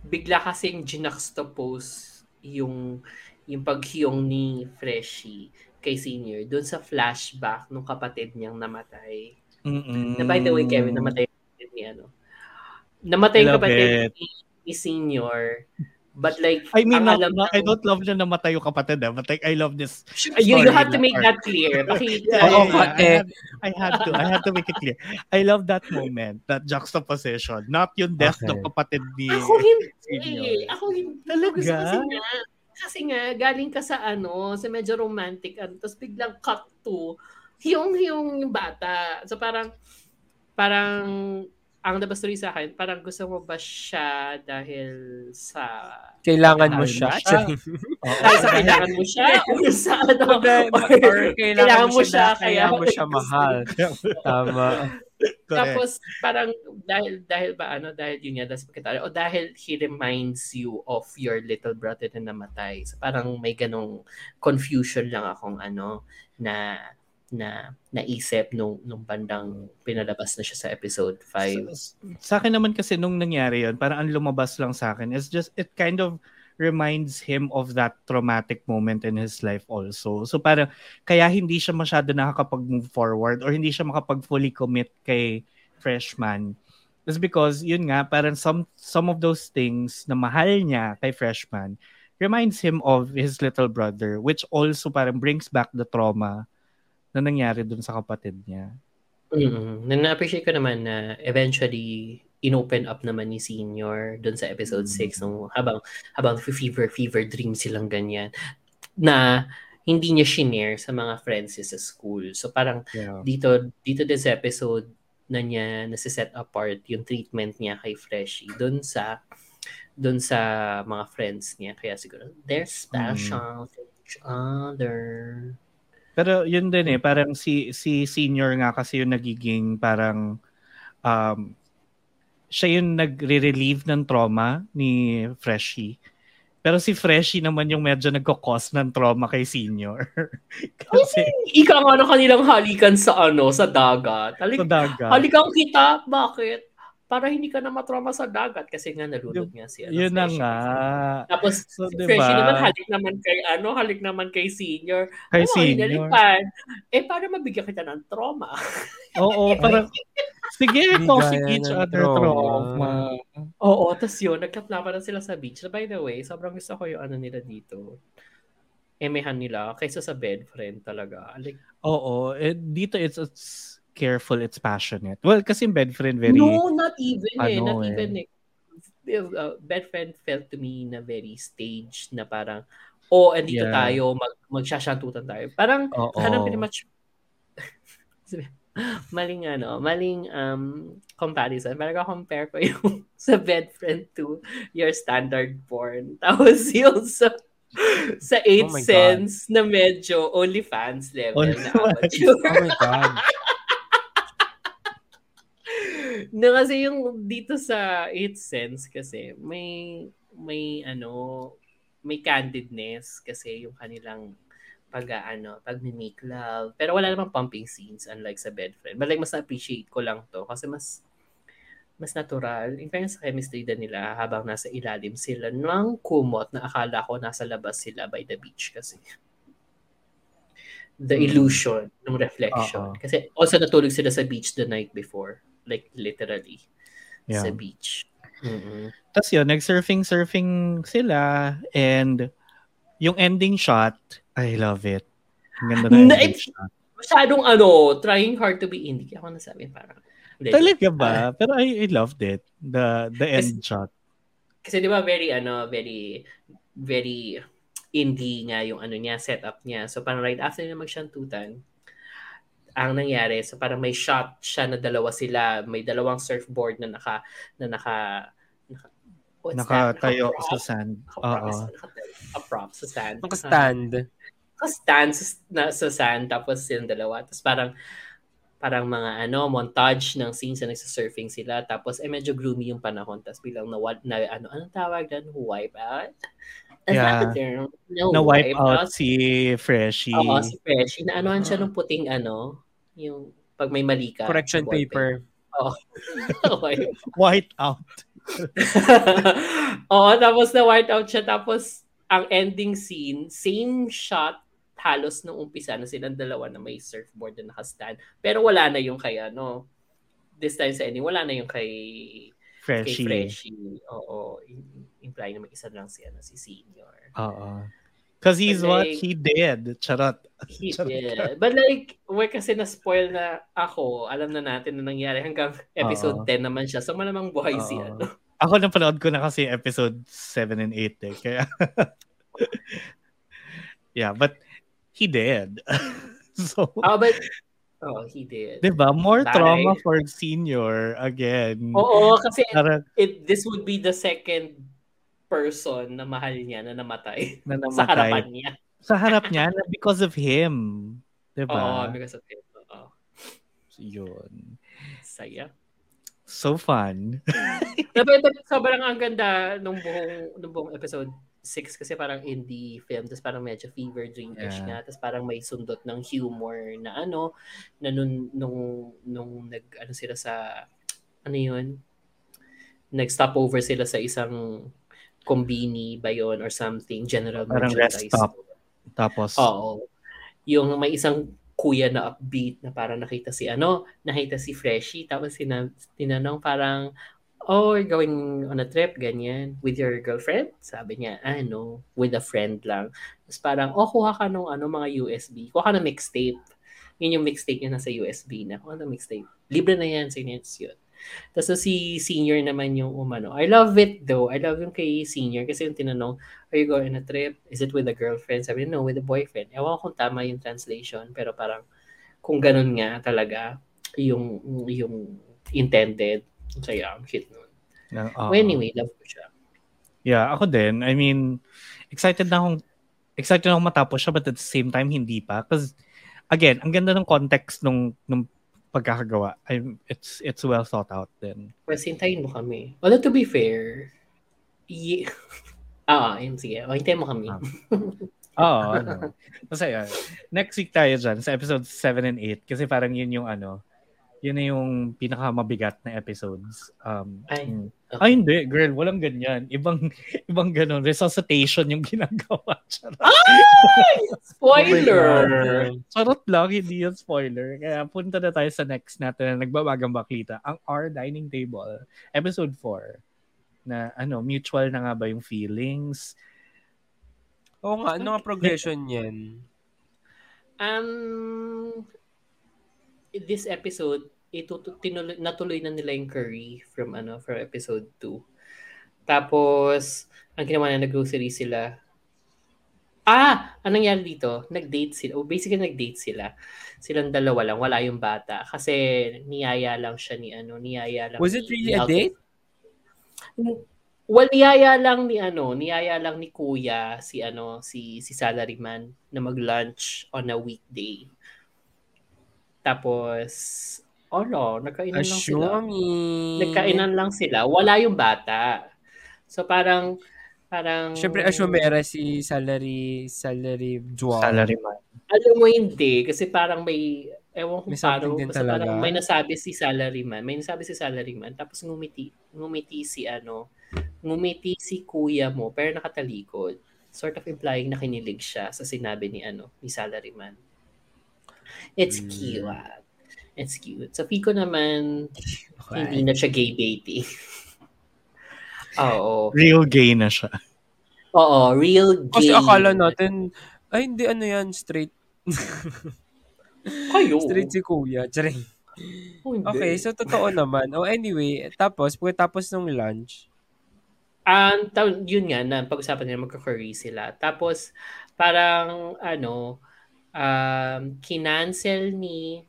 bigla kasing ginaxtapose yung yung paghiyong ni Freshie kay Senior doon sa flashback nung kapatid niyang namatay. Mm-mm. Na by the way, Kevin, namatay yung kapatid ni ano. Namatay kapatid it. ni, ni Senior. But like, I mean, not, alam not- I don't love na namatay yung kapatid ah, but like, I love this you, you have to na make that clear. <laughs> Bakit? Yeah, yeah, yeah. I, had, I had to. I had to make it clear. I love that moment, that juxtaposition. Not yung death Okay. ng kapatid ni Ako hindi. Ako hindi. Talaga? Kasi nga, kasi nga, galing ka sa ano, sa medyo romantic, ano, tapos biglang cut to, hiyong-hiyong yung bata. So parang, parang, ang the story sa akin, parang gusto mo ba siya dahil sa Kailangan mo siya. mo siya. Oo. dahil sa kailangan mo siya <laughs> or sa ano Or, or kailangan mo siya, kaya mo siya mahal. Tama. Correct. Tapos parang dahil dahil ba ano dahil yun nga dahil pagkatalo o dahil he reminds you of your little brother na namatay. So parang may ganong confusion lang akong ano na na naisip nung nung bandang pinalabas na siya sa episode 5. Sa, sa akin naman kasi nung nangyari yun, parang ang lumabas lang sa akin is just, it kind of reminds him of that traumatic moment in his life also. So parang, kaya hindi siya masyado nakakapag-move forward or hindi siya makapag-fully commit kay freshman is because, yun nga, parang some, some of those things na mahal niya kay freshman reminds him of his little brother which also parang brings back the trauma na nangyari dun sa kapatid niya. Mm-hmm. Na-appreciate ko naman na eventually inopen up naman ni senior doon sa episode 6 nung habang habang fever fever dream silang ganyan na hindi niya shinare sa mga friends niya sa school. So parang Yeah. dito dito din sa episode na niya nasi-set apart yung treatment niya kay Freshie doon sa doon sa mga friends niya kaya siguro they're special to each other. Pero yun din eh, parang si si senior nga kasi yung nagiging parang um siya yung nagre-relieve ng trauma ni Freshie. Pero si Freshie naman yung medyo nagko-cause ng trauma kay senior. <laughs> kasi Ika nga ng kanilang halikan sa ano, sa dagat. Halik, sa dagat. halikan kita, bakit? Para hindi ka na matrauma sa dagat kasi nga nalunod nga si ano, Yun na nga. Tapos So, si diba? Freshie naman halik naman kay ano, halik naman kay senior. Kay Ano, senior. Eh, para mabigyan kita ng trauma. <laughs> Oo, parang sige, toxic Bigaya each other trauma. trauma. Oo, tapos yun, nagkaplapan na sila sa beach. By the way, sobrang gusto ko yung ano nila dito. Emehan nila kaysa sa bed friend talaga. Like, Oo, eh, dito it's, it's careful, it's passionate. Well, kasi bed friend very No, not even eh. ano Not eh. even eh. Uh, bad friend felt to me na very staged na parang, oh, andito Yeah. tayo, mag, magsasyantutan tayo. Parang, Oo. parang pretty much, <laughs> maling ano, maling um, comparison. Parang compare ko <laughs> yung sa bed friend to your standard porn. <laughs> Tapos yung sa sa 8 Oh my God. cents na medyo OnlyFans level na amateur. Oh my God. Na kasi yung dito sa 8 cents kasi may may ano may candidness kasi yung kanilang pag ano pag make love. Pero wala namang pumping scenes unlike sa bed friend but like mas na-appreciate ko lang to kasi mas mas natural. In fairness sa chemistry din nila habang nasa ilalim sila ng kumot na akala ko nasa labas sila by the beach kasi. The Mm. illusion ng reflection. Oo. kasi also natulog sila sa beach the night before like literally sa Yeah. beach mm Tapos yun, nag-surfing-surfing sila and yung ending shot, I love it. Ang ganda ng Na- ending shot. masyadong ano trying hard to be indie ako nasabi parang. Talaga ba? Pero I, I loved it. The the end shot. kasi di ba very ano very very indie nga yung ano niya setup niya so parang right after na magsyantutan ang nangyari so parang may shot siya na dalawa sila may dalawang surfboard na naka na naka, naka? Nakatayo Naka-prop? sa sand. Oo. naka- naka-prop sa sand Naka-stand. naka-stand sa, na, sa sand tapos yung dalawa tapos parang parang mga ano montage ng scenes na nagsa-surfing sila tapos eh medyo gloomy yung panahon tapos bilang na, na ano anong tawag doon wipe out Is that the term? No, Na wipe out si Freshie. Oo, si Freshie. Na anohan siya ng puting ano, yung pag may mali ka. Correction paper. <laughs> Okay. <laughs> White out. <laughs> Oo, tapos na white out siya. Tapos, ang ending scene, same shot halos nung umpisa na silang dalawa na may surfboard na nakastand. Pero wala na yung kay ano, this time sa ending, wala na yung kay kay Freshie. Freshie. Oo, in- imply na may isa lang si, ano, si senior. Oo. Because he's But what like- he did. Charot. He <laughs> Charot. did. But like, well, kasi na-spoil na ako, alam na natin na nangyari hanggang episode Oo. 10 naman siya. So malamang buhay si ano. Ako napanood ko na kasi episode 7 and 8 eh. Kaya <laughs> Yeah, but he did. <laughs> so, Oh, but, oh, he did. 'di ba? More Taray. trauma for senior again. Oo, kasi Parang it, this would be the second person na mahal niya na namatay na <laughs> sa namatay. harapan niya. Sa harap niya na because of him. 'Di Oo, ba? because of it. Oo. Yun. Saya. So fun. <laughs> Pero ito, sobrang ang ganda nung buong, nung buong episode 6 kasi parang indie film tapos parang medyo fever dreamish Yeah. nga tapos parang may sundot ng humor na ano na nung nung, nung nag ano sila sa ano yun nag stop over sila sa isang kombini ba yun or something general Parang rest merchandise stop. store. Tapos Oo. Yung may isang kuya na upbeat na parang nakita si ano, nakita si Freshie tapos sina, tinanong parang oh, we're going on a trip, ganyan, with your girlfriend? Sabi niya, ah, no, with a friend lang. Tapos parang, oh, kuha ka nung ano, mga USB. Kuha ka ng mixtape. Yun yung mixtape niya nasa USB na. Kuha ng mixtape. Libre na yan, sinets yun. Tapos si senior naman yung umano. I love it though. I love yung kay senior kasi yung tinanong, are you going on a trip? Is it with a girlfriend? Sabi niya, no, with a boyfriend. Ewan ko kung tama yung translation, pero parang kung ganun nga talaga yung yung intended. Kaya ang cute nun. oo. Well, anyway, love ko siya. Yeah, ako din. I mean, excited na akong excited na akong matapos siya but at the same time hindi pa because again, ang ganda ng context nung nung pagkakagawa. I'm, it's it's well thought out then. Well, sintayin mo kami. Although to be fair, y- <laughs> Ah, yun, sige. O, hintayin mo kami. Ah. <laughs> Oo, ano. Uh, next week tayo dyan sa episode 7 and 8 kasi parang yun yung ano, yun na yung pinakamabigat na episodes. Um, Ay, mm. okay. Ay, hindi, girl, walang ganyan. Ibang, <laughs> ibang ganun, resuscitation yung ginagawa. <laughs> Charot. Spoiler! Charot lang, hindi yun spoiler. Kaya punta na tayo sa next natin na nagbabagang bakita. Ang Our Dining Table, episode 4. Na ano, mutual na nga ba yung feelings? Oo nga, ano nga progression yan? Um, this episode, ito tinuloy, natuloy na nila yung curry from ano from episode 2. Tapos, ang ginawa na nag-grocery sila. Ah, anong nangyari dito? Nag-date sila. Oh, basically, nag-date sila. Silang dalawa lang. Wala yung bata. Kasi niyaya lang siya ni ano. Niyaya lang Was it really ni a date? Well, niyaya lang ni ano, niyaya lang ni Kuya si ano, si si salaryman na mag-lunch on a weekday. Tapos ano, nagkainan lang sila. Assuming. Nagkainan lang sila. Wala yung bata. So parang parang Siyempre, assumera si salary, salary dual. Salaryman. alam mo hindi kasi parang may ewan ko May paano din basta talaga. parang may nasabi si salaryman may nasabi si salaryman tapos ngumiti ngumiti si ano ngumiti si kuya mo pero nakatalikod sort of implying na kinilig siya sa sinabi ni ano ni salaryman it's Hmm. cute it's cute sa Pico naman Okay. hindi na siya gay baiting <laughs> Oo. Real gay na siya. Oo, real gay. Kasi akala natin, ay hindi ano yan, straight. Kayo. <laughs> Straight si kuya. Charing. Oh. Okay, so totoo naman. Oh, anyway, tapos, pagkatapos ng lunch, Um, ta- yun nga, na pag-usapan nila, magka-curry sila. Tapos, parang, ano, um, kinancel ni,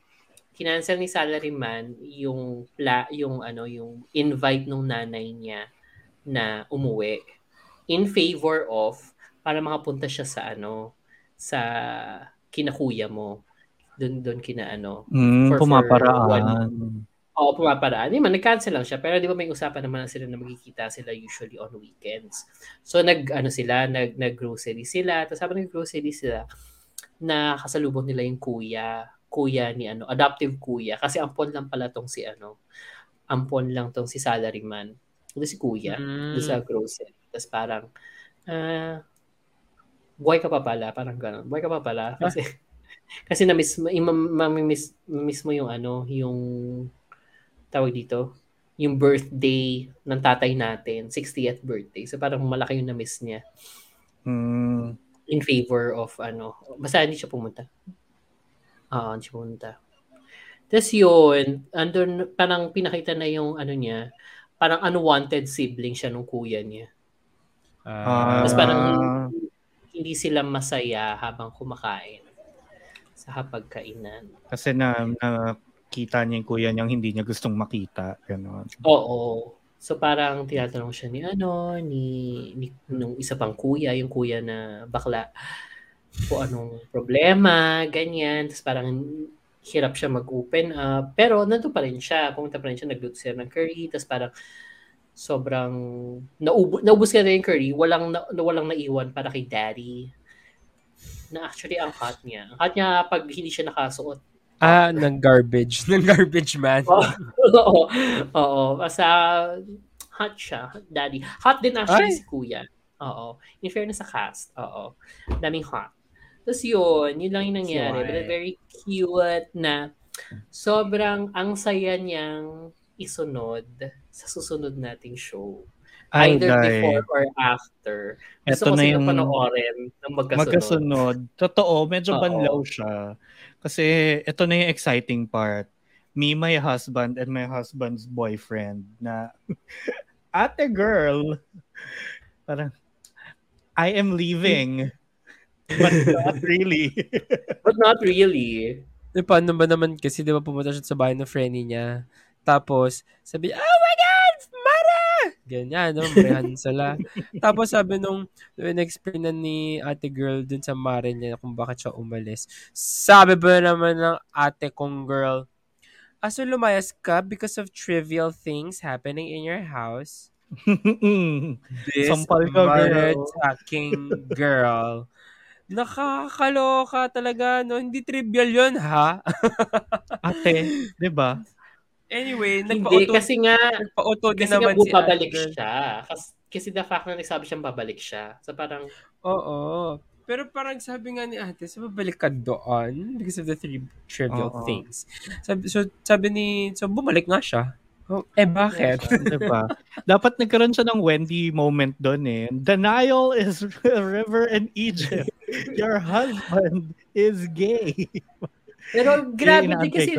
kinancel ni salaryman yung, pla, yung, ano, yung invite nung nanay niya na umuwi in favor of para makapunta siya sa, ano, sa kinakuya mo. Doon, doon kina, ano, Mm, For- for pumaparaan. Oo, pumaparaan. Di man, nag-cancel lang siya. Pero di ba may usapan naman sila na magkikita sila usually on weekends. So, nag, ano sila, nag, nag-grocery sila. Tapos habang nag-grocery sila, nakasalubong nila yung kuya. Kuya ni ano, adoptive kuya. Kasi ampon lang pala tong si ano, ampon lang tong si salaryman. Ito si kuya. Mm. Sa grocery. Tapos parang, ah, buhay ka pa pala. Parang gano'n. Buhay ka pa pala. Kasi, <laughs> kasi na-miss, mo- im- mamimiss, miss mo yung ano, yung tawag dito, yung birthday ng tatay natin, 60th birthday. So parang malaki yung na-miss niya Mm, in favor of ano, basta hindi siya pumunta. Oo, hindi siya pumunta. Tapos yun, andun, parang pinakita na yung ano niya, parang unwanted sibling siya nung kuya niya. ah, Tapos parang hindi sila masaya habang kumakain sa hapagkainan. kasi na nakita niya yung kuya niyang hindi niya gustong makita. Ganon. Oo. So parang tinatanong siya ni ano, ni, ni nung isa pang kuya, yung kuya na bakla, kung anong problema, ganyan. Tapos parang hirap siya mag-open up. Pero nandun pa rin siya. Pumunta pa rin siya, nagluto siya ng curry. Tapos parang sobrang naubo, naubos ka na yung curry. Walang, na, walang naiwan para kay daddy. Na actually ang hot niya. Ang hot niya pag hindi siya nakasuot. ah, ng garbage. <laughs> ng garbage man. <laughs> Oo. Oo. Basta hot siya. Daddy. Hot din actually Ay. si kuya. Oo. In fairness sa cast. Oo. Daming hot. Tapos yun, yun lang yung nangyari. Cute. But very cute na sobrang ang saya niyang isunod sa susunod nating show. Ay, Either guy. before or after. Gusto Ito ko na yung panoorin ng magkasunod. magkasunod. Totoo, medyo Oo. banlaw siya. Kasi ito na yung exciting part. Me, my husband, and my husband's boyfriend na <laughs> ate girl. Parang, I am leaving. But not really. <laughs> But not really. Eh, paano ba naman kasi di ba pumunta siya sa bahay ng friend niya. Tapos, sabi, oh my God! Mara! Ganyan, no? Marehan sila. <laughs> Tapos sabi nung, nung explain na ni ate girl dun sa mare niya kung bakit siya umalis. Sabi ba naman ng ate kong girl, Aso lumayas ka because of trivial things happening in your house? <laughs> This Sampal ka, girl. mother-fucking girl. Nakakaloka talaga, no? Hindi trivial yun, ha? <laughs> ate, di ba? Anyway, Hindi, nagpa-auto, kasi nga, nagpa-auto din kasi nga naman si babalik siya. Kasi, kasi the fact na nagsabi siyang babalik siya. So parang, Oo. Pero parang sabi nga ni ate, so babalik ka doon because of the three trivial Oo. things. Sabi, so sabi ni, so bumalik nga siya. Oh, eh bakit? Di ba? Dapat nagkaroon siya ng Wendy moment doon eh. The Nile is a river in Egypt. Your husband is gay. pero grabe din kasi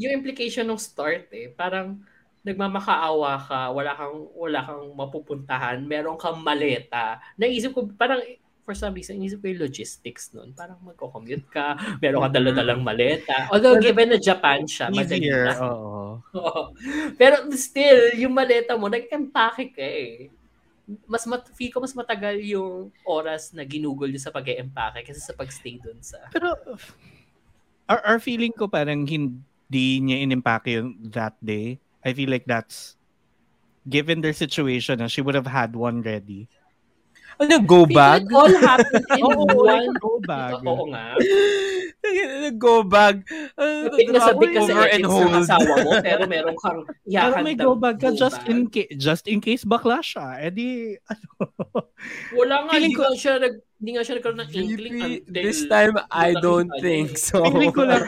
yung implication ng start eh. Parang, nagmamakaawa ka, wala kang, wala kang mapupuntahan, meron kang maleta. Naisip ko, parang, for some reason, inisip ko yung logistics nun. Parang magko-commute ka, meron ka dala-dalang maleta. Although, given na Japan siya, madali lang. oo. <laughs> Oo. Pero still, yung maleta mo, nag-empake ka eh. Mas mat feel ko mas matagal yung oras na ginugol nyo sa pag-empake kasi sa pag-stay dun sa... Pero, our, our feeling ko parang hindi niya inimpake yun that day. I feel like that's, given their situation, na she would have had one ready. Ano, go bag? It all happened in <laughs> Oo, like <laughs> a go bag. Oo nga. go bag. Uh, Big na sa big ka sa over and hold. asawa mo, pero meron kang <laughs> Pero ihahandang may go bag ka just in case just in case bakla siya. Eh di, ano. Wala nga, hindi ko- siya nag, hindi nga siya nagkaroon ng inkling VP, until... this time I don't think so. Feeling ko lang,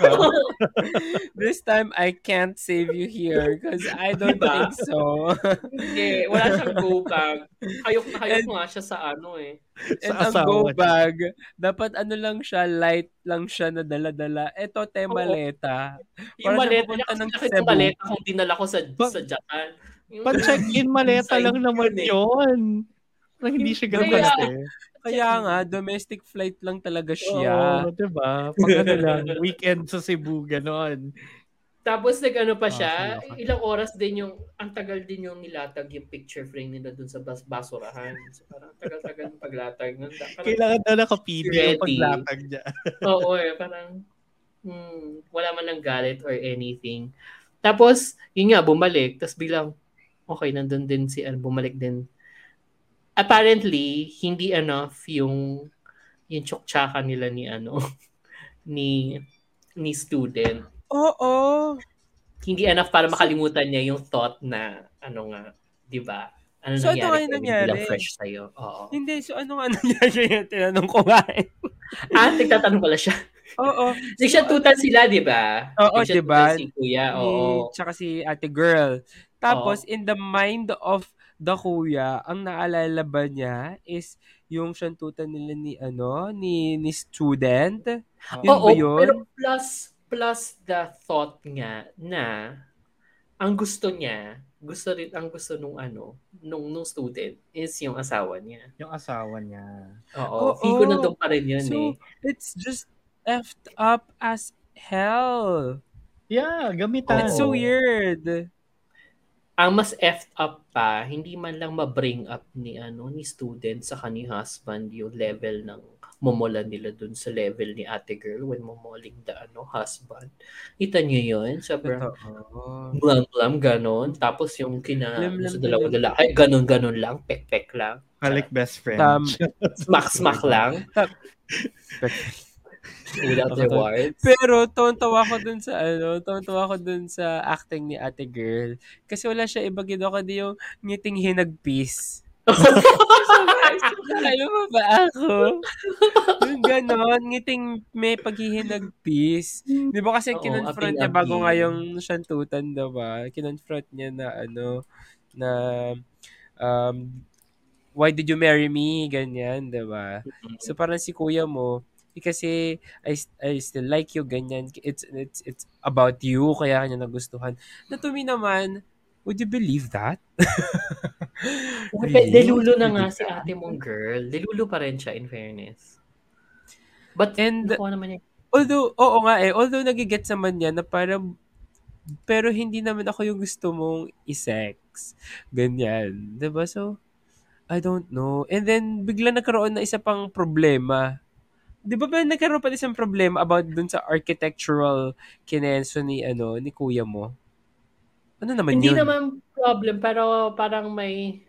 <laughs> this time I can't save you here because I don't Diba? think so. Hindi, wala siyang go bag. Hayok na hayok And- nga siya sa ano eh. And Sa ang go asawa bag, dapat ano lang siya, light lang siya na dala-dala. Ito, te maleta. Yung maleta, kasi ng Cebu. maleta kung dinala ko sa, Pa- sa Japan. Yung- Pa-check-in maleta <laughs> lang naman yun eh. yun. Parang hindi siya ganun kalaki. Kaya nga, domestic flight lang talaga siya. Oo, diba? Pag ano lang, weekend sa Cebu, ganon. Tapos nag-ano pa Ah, siya, kaloka. ilang oras din yung, ang tagal din yung nilatag yung picture frame nila dun sa bas basurahan. So parang tagal-tagal yung paglatag. nun. Parang- Kailangan na nakapili yung paglatag niya. <laughs> Oo eh, parang hmm, wala man ng galit or anything. Tapos, yun nga, bumalik. Tapos bilang, okay, nandun din si, ano, bumalik din. Apparently, hindi enough yung yung tsuktsaka nila ni ano <laughs> ni ni student. Oo. Hindi enough para makalimutan niya yung thought na ano nga, 'di ba? Ano So, ano nga nangyari? kay nangyari? Bilang fresh sa'yo. Oo. Hindi, so ano nga <laughs> nangyari yung tinanong ko nga eh. <laughs> ah, nagtatanong pala siya. Oo. Nagsyatutan sila, di ba? Oo, di ba? Si kuya, oo. tsaka si ate girl. Tapos, in the mind of the kuya, ang naalala ba niya is yung syantutan nila ni ano, ni, ni student. Yun Oo, ba yun? pero plus, plus the thought nga na ang gusto niya, gusto rin, ang gusto nung ano, nung, nung student is yung asawa niya. Yung asawa niya. Oo, Oo. feel ko nandun pa rin yun So, eh. it's just effed up as hell. Yeah, gamitan. It's so weird. Ang mas effed up pa, hindi man lang ma-bring up ni ano ni student sa kani husband yung level ng momola nila dun sa level ni ate girl when momoling the ano husband. Kita niyo yun? Sobrang blam-blam, ganon. Tapos yung kina sa dalawa dala, ay ganon-ganon lang, pek-pek lang. Like best friend. Tam- Smack-smack <laughs> lang. Without Ako rewards. Pero tontawa ko dun sa ano, tontawa ko dun sa acting ni ate girl. Kasi wala siya iba ginawa kundi yung ngiting hinagpis. <laughs> Alam mo ba ako? Yung ganon, ngiting may paghihinagpis. Di ba kasi Oo, kinonfront niya bago nga yung syantutan, di ba? Kinonfront niya na ano, na um, why did you marry me? Ganyan, di ba? So parang si kuya mo, kasi I, I still like you, ganyan. It's, it's, it's about you, kaya kanya nagustuhan. Na to me naman, would you believe that? <laughs> Really? Delulo na nga si ate mong girl. Delulo pa rin siya, in fairness. But, And- naman niya. Although, oo nga eh, although nagigets naman niya na parang, pero hindi naman ako yung gusto mong i-sex. Ganyan. ba So, I don't know. And then, bigla nagkaroon na isa pang problema. Di ba ba nagkaroon pa isang problema about dun sa architectural kinenso ni, ano, ni kuya mo? Ano naman Hindi yun? naman problem, pero parang may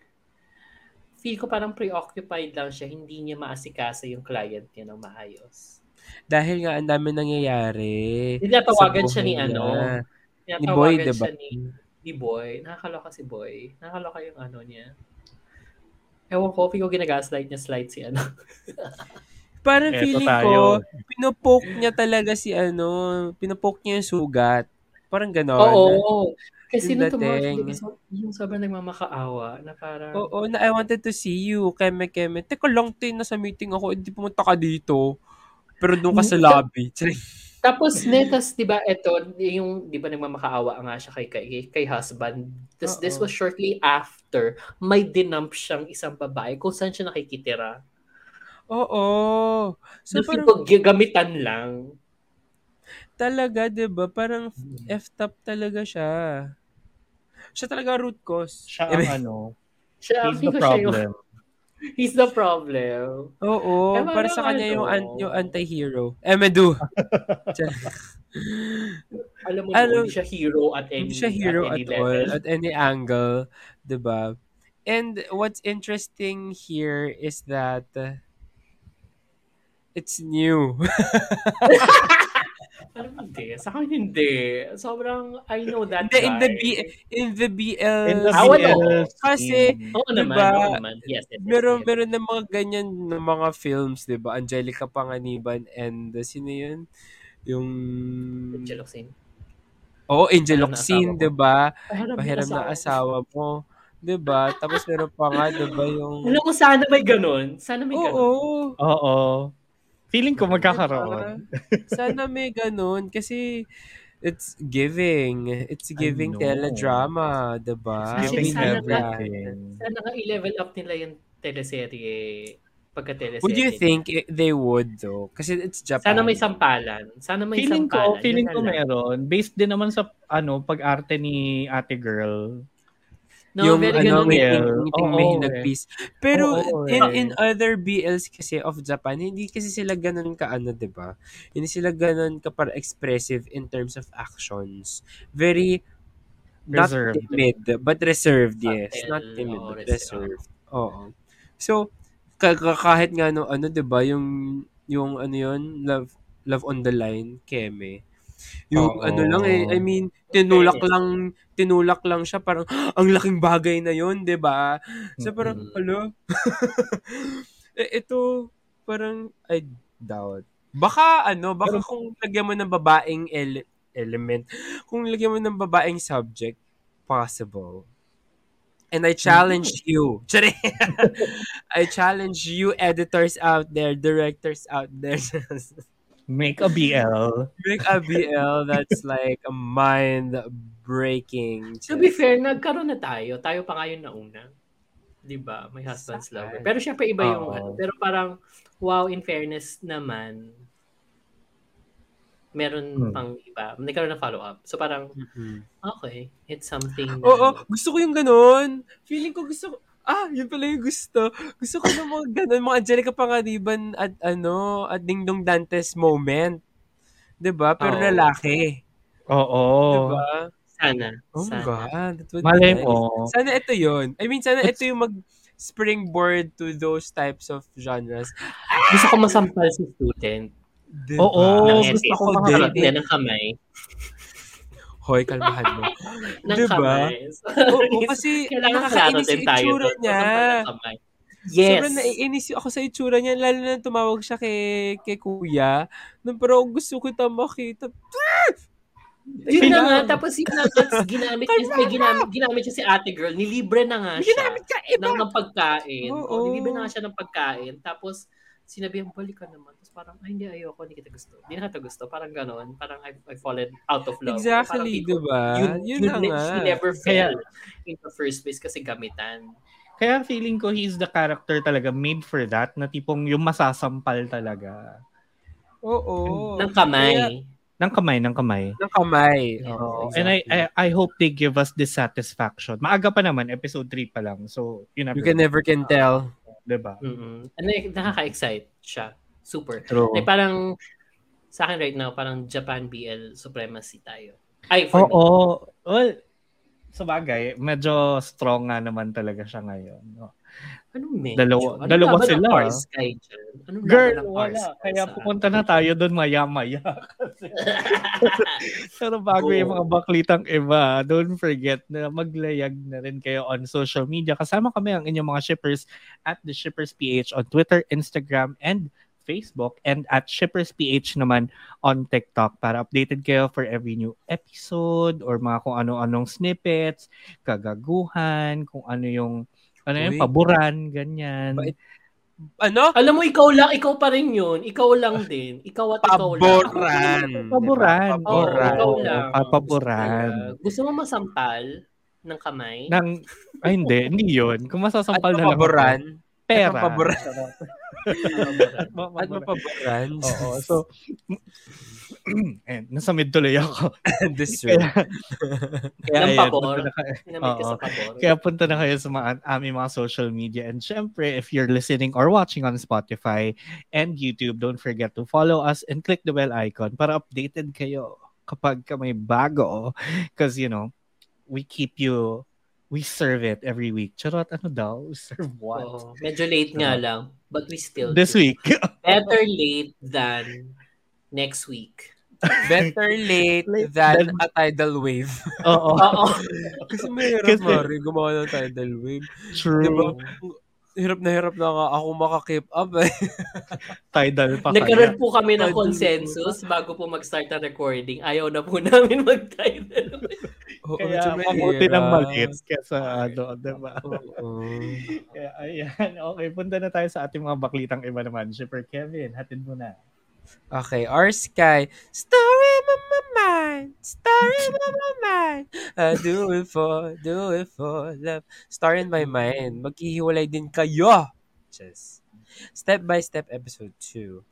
feel ko parang preoccupied lang siya. Hindi niya maasikasa yung client niya ng maayos. Dahil nga ang dami nangyayari. Tinatawagan siya ni ano. Ni Boy, di ba? ni, ni Boy. Nakakaloka si Boy. Nakakaloka yung ano niya. Ewan ko, feel ko ginagaslight niya slide si ano. <laughs> Parang Eto feeling tayo. ko, pinopoke niya talaga si ano, pinopoke niya yung sugat. Parang gano'n. Oo. Kasi Yung nung tumawag yung sobrang nagmamakaawa na parang, Oo, na I wanted to see you, keme keme. Teka lang, tin, nasa meeting ako, hindi pumunta ka dito. Pero doon ka sa Hmm, lobby. <laughs> Tapos, netas, di ba, eto, yung, di ba, nagmamakaawa nga siya kay, kay, kay husband. Tapos, this was shortly after, may dinump siyang isang babae kung saan siya nakikitira. Oo. So, So, parang gamitan lang. talaga, di ba? Parang Mm. F-top talaga siya. Siya talaga root cause. Siya Eh, ang ano, Siya, he's the ko siya yung- problem. <laughs> He's the problem. Oo, Eh, para parang sa kanya yung, ano? an- yung anti-hero. Emedu. <laughs> Alam mo, Ano, hindi siya hero at any, Hindi siya hero at, at, any all, level. at any angle, 'di ba? And what's interesting here is that uh, it's new. <laughs> Alam mo, hindi. Sa akin, hindi. Sobrang, I know that Hindi, in the guy. B in the BL In the Ah, wala. BL Kasi. Oo naman, Diba? oo naman. Yes, yes, meron yes. meron na mga ganyan na mga films, 'di ba? Angelica Panganiban and uh, sino 'yun? Yung Angel Oxin. Oh, Angel Pahiram na Oxin, asawa 'di ba? Pahiram, Pahiram na asawa mo. 'Di ba? Tapos meron pa nga 'di ba yung Alam mo, sana may ganun. Sana may ganun. Oo. Oo. Feeling ko Diba? magkakaroon. Sana may ganun kasi it's giving. It's giving know. teledrama, 'di ba? It's Giving sana everything. Sana nga i-level up nila yung teleserye pagka teleserye. Would you think i- they would though? Kasi it's Japan. Sana may sampalan. Sana may Feeling ko, sampalan. feeling Yun ko na lang. meron. Based din naman sa ano pag-arte ni Ate Girl. No, yung very ano, ganun may. Miguel. ngiting Oo, may eh. Pero Oo, in eh. in other BLs kasi of Japan, hindi kasi sila ganun ka ano, 'di ba? Hindi sila ganun ka para expressive in terms of actions. Very not Reserved. timid, but reserved, yes. Subtle, Not timid, oo, but reserved. Oo. So, ka- ka- kahit nga no, ano, 'di ba, yung yung ano yun, love love on the line, Keme. Yung Oo. ano lang eh, I mean, tinulak Fairness. lang, tinulak lang siya parang ang laking bagay na yun, 'di ba? So parang Mm-mm. hello. <laughs> eh, ito parang I doubt. Baka ano, baka kung lagyan mo ng babaeng ele- element, kung lagyan mo ng babaeng subject, possible. And I challenge you. <laughs> Tsari. I challenge you editors out there, directors out there. <laughs> Make a BL. Make a BL that's like a mind breaking. To be fair, nagkaroon na tayo. Tayo pa nga yung nauna. 'Di ba? May husband's Saan? lover. Pero syempre iba yung Oo. ano. Pero parang wow, in fairness naman meron Hmm. pang iba. Nagkaroon ng follow-up. So parang, Mm-mm. okay, it's something Oo, gusto ko yung ganun. Feeling ko gusto ko, ah, yun pala yung gusto. Gusto ko ng mga ganun, mga Angelica Pangaliban at ano, at Ding Dong Dantes moment. 'Di ba Pero Oo. lalaki. Oo. 'Di ba sana. Oh my sana. God. That would be Malay nice. mo. Sana ito yun. I mean, sana ito yung mag springboard to those types of genres. Gusto ko masampal si student Diba? Oo, ng gusto ko din. Harap niya ng kamay. Hoy, kalmahan mo. <laughs> Ng Diba? kamay. Oo, kasi nakakainis yung tayo itsura doon. niya. Yes. Sobrang naiinis yung ako sa itsura niya, lalo na tumawag siya kay, kay kuya. Nung parang gusto ko ita makita. Yun na nga, tapos yun na nga, ginamit niya, may ginamit, ginamit siya si ate girl, nilibre na nga siya Ginamit ka iba! ng, ng pagkain. Oo. O, nilibre na nga siya ng pagkain. Tapos, sinabihan, balik ka naman. Parang, ay, hindi, ayoko, hindi kita gusto. Hindi na kita gusto. Parang ganon. Parang I've, I've fallen out of love. Parang Exactly, di di ba? Yun, Yun yun, na ne- nga. She never fell in the first place kasi gamitan. Kaya feeling ko he's the character talaga made for that na tipong yung masasampal talaga. Oo. ng kamay. Kaya- Ng kamay, ng kamay. ng kamay. Yeah. Oo, And I, exactly. I I hope they give us this satisfaction. Maaga pa naman, episode 3 pa lang. So, you never, you can never can tell. diba? Mm-mm. And like, nakaka-excite siya. Super. True. Like parang, sa akin right now, parang Japan BL supremacy tayo. Ay, for Oo. me. Well, sa bagay, medyo strong nga naman talaga siya ngayon. no? Anong medyo? Dalawa- Anong dalawa sila, ah. Sky? Anong Girl, wala. Kaya pupunta na tayo doon maya-maya. Kasi- <laughs> Pero bago Go. yung mga baklitang iba, don't forget na maglayag na rin kayo on social media. Kasama kami ang inyong mga shippers at the Shippers PH on Twitter, Instagram, and Facebook and at Shippers PH naman on TikTok para updated kayo for every new episode or mga kung ano-anong snippets, kagaguhan, kung ano yung ano yung paboran, ganyan. Bait. Ano? Alam mo, ikaw lang, ikaw pa rin yun. Ikaw lang din. Ikaw at ikaw lang. Paboran. Paboran. Paboran. ikaw lang. Papaboran. Gusto mo masampal ng kamay? Nang, ay hindi, hindi yun. Kung masasampal Ano na lang paboran? pera. Paboran? <laughs> At, ma- At ma- mapaboran. Oo, so, eh, <clears throat> nasa mid tuloy ako. <laughs> This Kaya, room. <laughs> kaya Ng ayan, na kayo- Oo. Kaya punta na kayo sa mga aming mga social media. And syempre, if you're listening or watching on Spotify and YouTube, don't forget to follow us and click the bell icon para updated kayo kapag ka may bago. Because, you know, we keep you, we serve it every week. Charot, ano daw? Serve what? Oo. Medyo late nga lang. But we still This do. week. <laughs> Better late than next week. Better late Late than than- a tidal wave. Oo. <laughs> Oo. Kasi mahirap, Kasi- Mari, gumawa ng tidal wave. True. Diba? Hirap na hirap na nga ako makakip up eh. <laughs> Tidal pa kaya. Nagkaroon po kami ng Tidal consensus bago po mag-start ang recording. Ayaw na po <laughs> namin mag-title. Oo, Kaya mabuti ng maliit kesa ano, diba? Oo. Kaya ayan, okay, punta na tayo sa ating mga baklitang iba naman. Shipper Kevin, hatid mo na. Okay, our sky. Story in my mind. Story in my mind. I do it for, do it for love. Story in my mind. Maghihiwalay din kayo. Just. Step by step episode 2.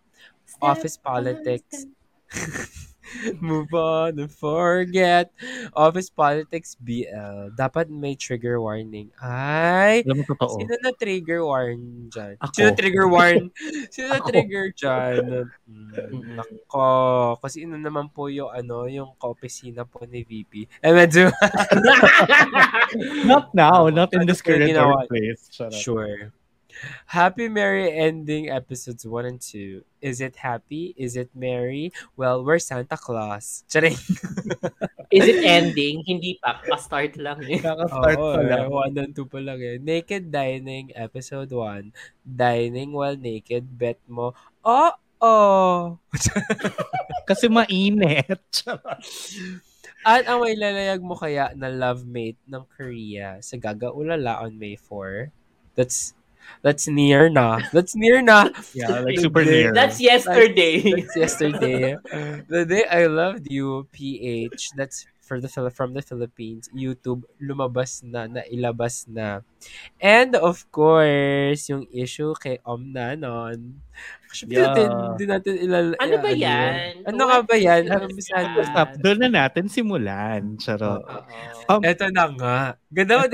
Office politics. <laughs> <laughs> Move on and forget. Office politics BL. Dapat may trigger warning. Ay, Alam mo, totoo. Sino na trigger warn dyan? Ako. Sino trigger warn? <laughs> Sino na trigger dyan? <laughs> Mm. Nako. Kasi ino naman po yung ano, yung kaopisina po ni VP. Eh, medyo, Not now, not in Ano this current workplace. Sure. Happy Merry ending episodes 1 and 2. Is it happy? Is it merry? Well, we're Santa Claus. Charing. <laughs> Is it ending? Hindi pa. Pa-start lang eh. Kaka-start pa lang. eh, 1 and 2 pa lang eh. Naked Dining, episode 1. Dining while naked, bet mo, oh, <laughs> oh. Kasi mainit. At ang may lalayag mo kaya na lovemate ng Korea sa Gaga Ulala on May 4. That's that's near na. That's near na. <laughs> Yeah, like super near. That's yesterday. That's yesterday. <laughs> the day I loved you, PH. That's for the from the Philippines. YouTube lumabas na, nailabas na. And of course, yung issue kay Om Nanon. Actually, Yeah. natin, di natin ilal... Ano ba ano yan? Ano nga ba yan? Ano mo? Stop. Doon na natin simulan. Charot. Oo. Um, Eto na nga. Ganda mo.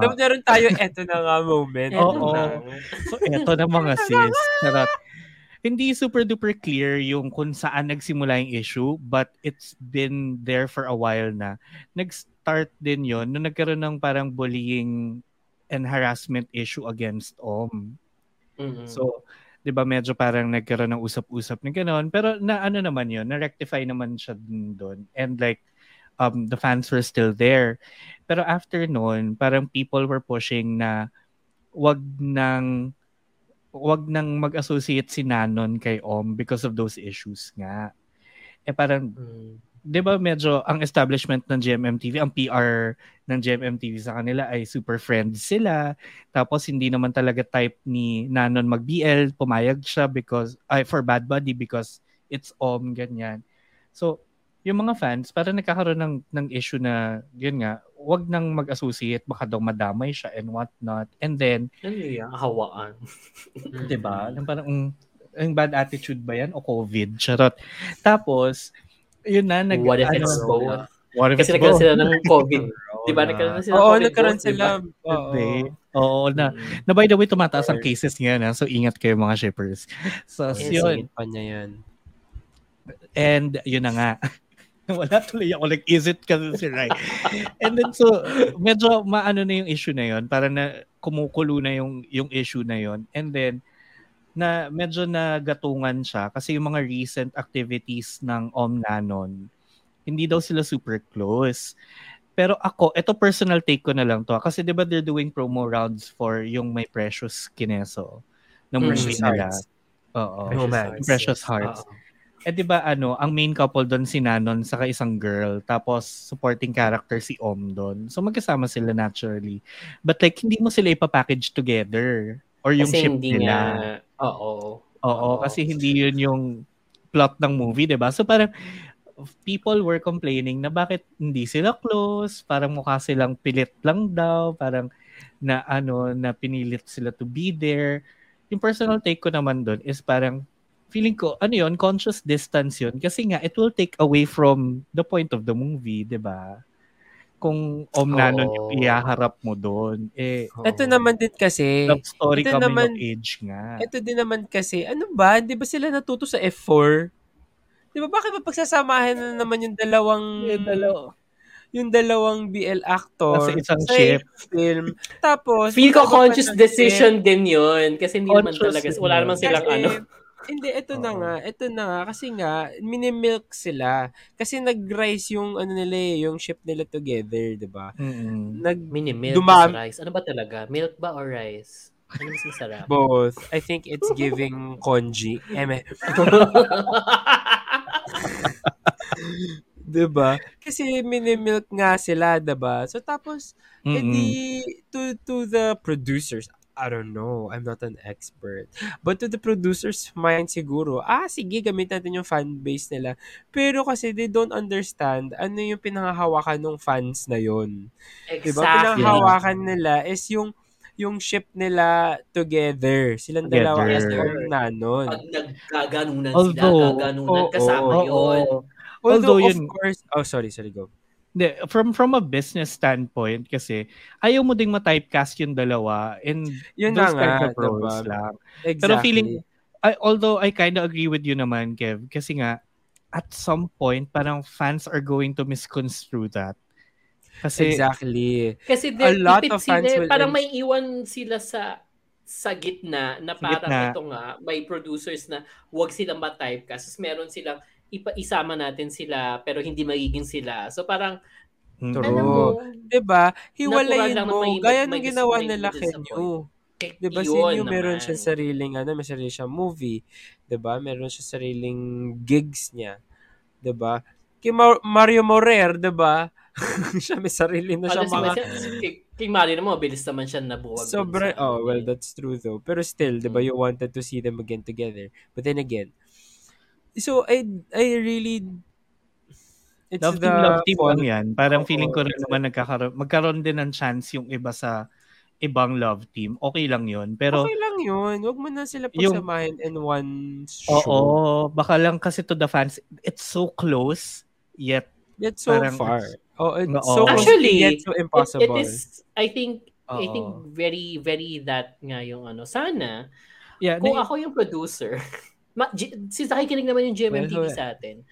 Dapat meron tayo eto na nga moment. Oo. na. So, eto na mga sis. Charot. Hindi super duper clear yung kung saan nagsimula yung issue, but it's been there for a while na. Nag-start din yon nung nagkaroon ng parang bullying and harassment issue against OM. Mm-mm. So, 'di ba medyo parang nagkaroon ng usap-usap na gano'n, pero na ano naman 'yon, na rectify naman siya doon. And like um the fans were still there. Pero after noon, parang people were pushing na wag nang wag nang mag-associate si Nanon kay Om because of those issues nga. Eh parang Mm. 'di ba medyo ang establishment ng GMMTV, ang PR ng GMMTV sa kanila ay super friends sila. Tapos hindi naman talaga type ni Nanon mag-BL, pumayag siya because ay for Bad Buddy because it's om ganyan. So, yung mga fans para nagkakaroon ng ng issue na yun nga, wag nang mag-associate baka daw madamay siya and what not. And then, Ano yan? Hawaan. <laughs> 'di ba? Yung parang ang bad attitude ba yan o COVID? Charot. Tapos, yun na nag What if ano, it's both? What if Kasi nagkaroon sila ng <laughs> COVID. Di ba? Nagkaroon na sila ng Oo, nagkaroon sila. Oo. Oo na. Mm. Na by the way, tumataas ang cases ngayon. Ha? So, ingat kayo mga shippers. So, Yes, yun. Pa niya yan. And yun na nga. <laughs> Wala tuloy ako. Like, is it kasi si Rai? And then, so, medyo maano na yung issue na yun. Para na kumukulo na yung, yung issue na yun. And then, na medyo nagatungan siya kasi yung mga recent activities ng Om Nanon, hindi daw sila super close. Pero ako, ito personal take ko na lang to. ah. Kasi di ba they're doing promo rounds for yung may Precious Kineso ng Mm. movie Precious nila. Hearts. Oo. Romance. Precious Hearts. Oo. Eh di ba ano, ang main couple doon si Nanon saka isang girl, tapos supporting character si Om doon. So magkasama sila naturally. But like hindi mo sila ipapackage together or yung Kasi ship hindi nila. nga, oo. Oo, Oo. kasi hindi yun yung plot ng movie, 'di ba? So parang people were complaining na bakit hindi sila close, parang mukha silang pilit lang daw, parang na ano na pinilit sila to be there. yung personal take ko naman doon is parang feeling ko, ano yun, conscious distance yun. Kasi nga, it will take away from the point of the movie, di ba? Kung Om Nanon yung Oo. ihaharap mo doon, eh. Ito naman din kasi, love story ito coming naman- of age nga. ito din naman kasi, ano ba, di ba sila natuto sa F4? Di ba, bakit ba pagsasamahin na naman yung dalawang, Yung dalawa. yung dalawang BL actor Sa isang sa ship. film. Tapos, Feel ko conscious decision din yun. Kasi hindi naman talaga, wala naman silang Kasi, ano. Hindi, ito na nga. Ito na nga. Kasi nga, minimilk sila. Kasi nag-rise yung, ano nila eh, yung ship nila together, di ba? Mm-mm. Nag, Mini milk Dumam- rice. Ano ba talaga? Milk ba or rice? Ano mas masarap? both. I think it's giving konji. Eme. Diba? Kasi minimilk nga sila, diba? So tapos, Mm-mm. edi to, to the producers, I don't know, I'm not an expert. But to the producers mind siguro, ah, sige, gamitin natin yung fan base nila. Pero kasi they don't understand ano yung pinangahawakan ng fans na yon Diba? exactly. Pinangahawakan nila is yung yung ship nila together. Silang Together. dalawa as Om Nanon. Pag nagkaganunan Although- sila, gaganunan, Oo, kasama Oo. yun. Although, Although of yun- course, oh, sorry, sorry, go. Hindi, from from a business standpoint kasi ayaw mo ding ma-typecast yung dalawa in Yun those kinds of roles diba? lang. Exactly. Pero feeling I, although I kind of agree with you naman, Kev, kasi nga at some point parang fans are going to misconstrue that. Kasi exactly. Kasi A de, lot of fans sila, will parang ins- may iwan sila sa sa gitna na Sa parang gitna. ito nga, may producers na wag silang ma-typecast. Meron silang ipa isama natin sila pero hindi magiging sila. So parang Mm. True. alam mo, Diba? Natural Hiwalayin mo. may- Gaya nung ginawa nila kay New. eh, Diba si New meron naman. siya sariling, ano, may sarili siyang movie. Diba? Meron siya sariling gigs niya. Diba? Kay Mar- Mario Morer, diba? <laughs> siya may sarili na siya mga... Kay, kay Mario naman, mabilis naman siya nabuwag. Sobra, oh, well, that's true though. Pero still, di ba, Mm. you wanted to see them again together. But then again, so I I really, it's love the team, love team lang yan. Parang Oo, feeling ko rin naman nagkakaroon, magkaroon din ng chance yung iba sa ibang love team. Okay lang yun. Pero okay lang yun. Huwag mo na sila Yung- pagsamahin in one show. oo, baka lang kasi to the fans, it's so close yet That's so Parang far. Oh, it's Oo. so close Actually, yet so It, impossible. it is, I think, I think Oo. very, very that nga yung ano. Sana, yeah, kung na- ako yung producer, <laughs> ma, G, since nakikinig naman yung GMMTV Well, sa atin,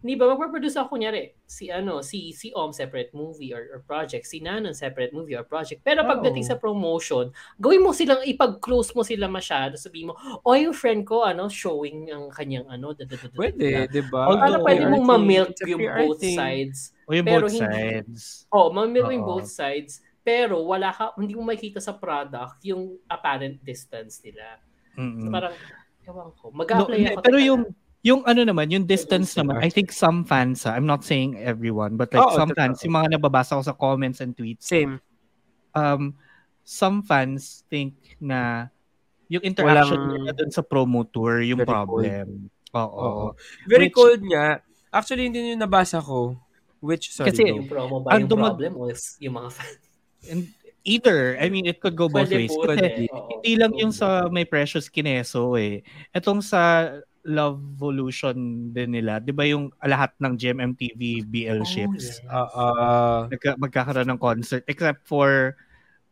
di ba magpaproduce ako kunyari, si ano, si si Om separate movie or, or project, si Nanon separate movie or project. Pero pagdating Oo. sa promotion, gawin mo silang ipag-close mo sila masyado, sabihin mo, oh, yung friend ko, ano, showing ang kanyang ano, da, da, da, Pwede, da." di ba? Para Oo, pwede mong ma-milk yung both sides. o yung pero both hindi- sides. Oh, mamil mo yung both sides, pero wala ka, hindi mo makita sa product yung apparent distance nila. So Mm-mm. parang, ewan ko, No, mag-apply hindi, ako. pero yung yung ano naman, yung distance naman, I think some fans, ah, I'm not saying everyone, but like Oo, some fans, yung mga nababasa ko sa comments and tweets, Same. um, some fans think na yung interaction Walang- nila dun sa promo tour yung Very problem. Oo. Oo. Very Which- cold nga. Actually, hindi yung nabasa ko. Which, sorry, Kasi- yung promo ba ang yung dumag- problem o yung mga fans? And either, I mean, it could go both Pwede ways. po, Kasi eh. Hindi lang yung sa may precious kineso eh. Etong sa Love Evolution din nila, 'di ba yung lahat ng GMMTV BL Oh, ships yes. Ah, ah, nagka- magkakaroon ng concert except for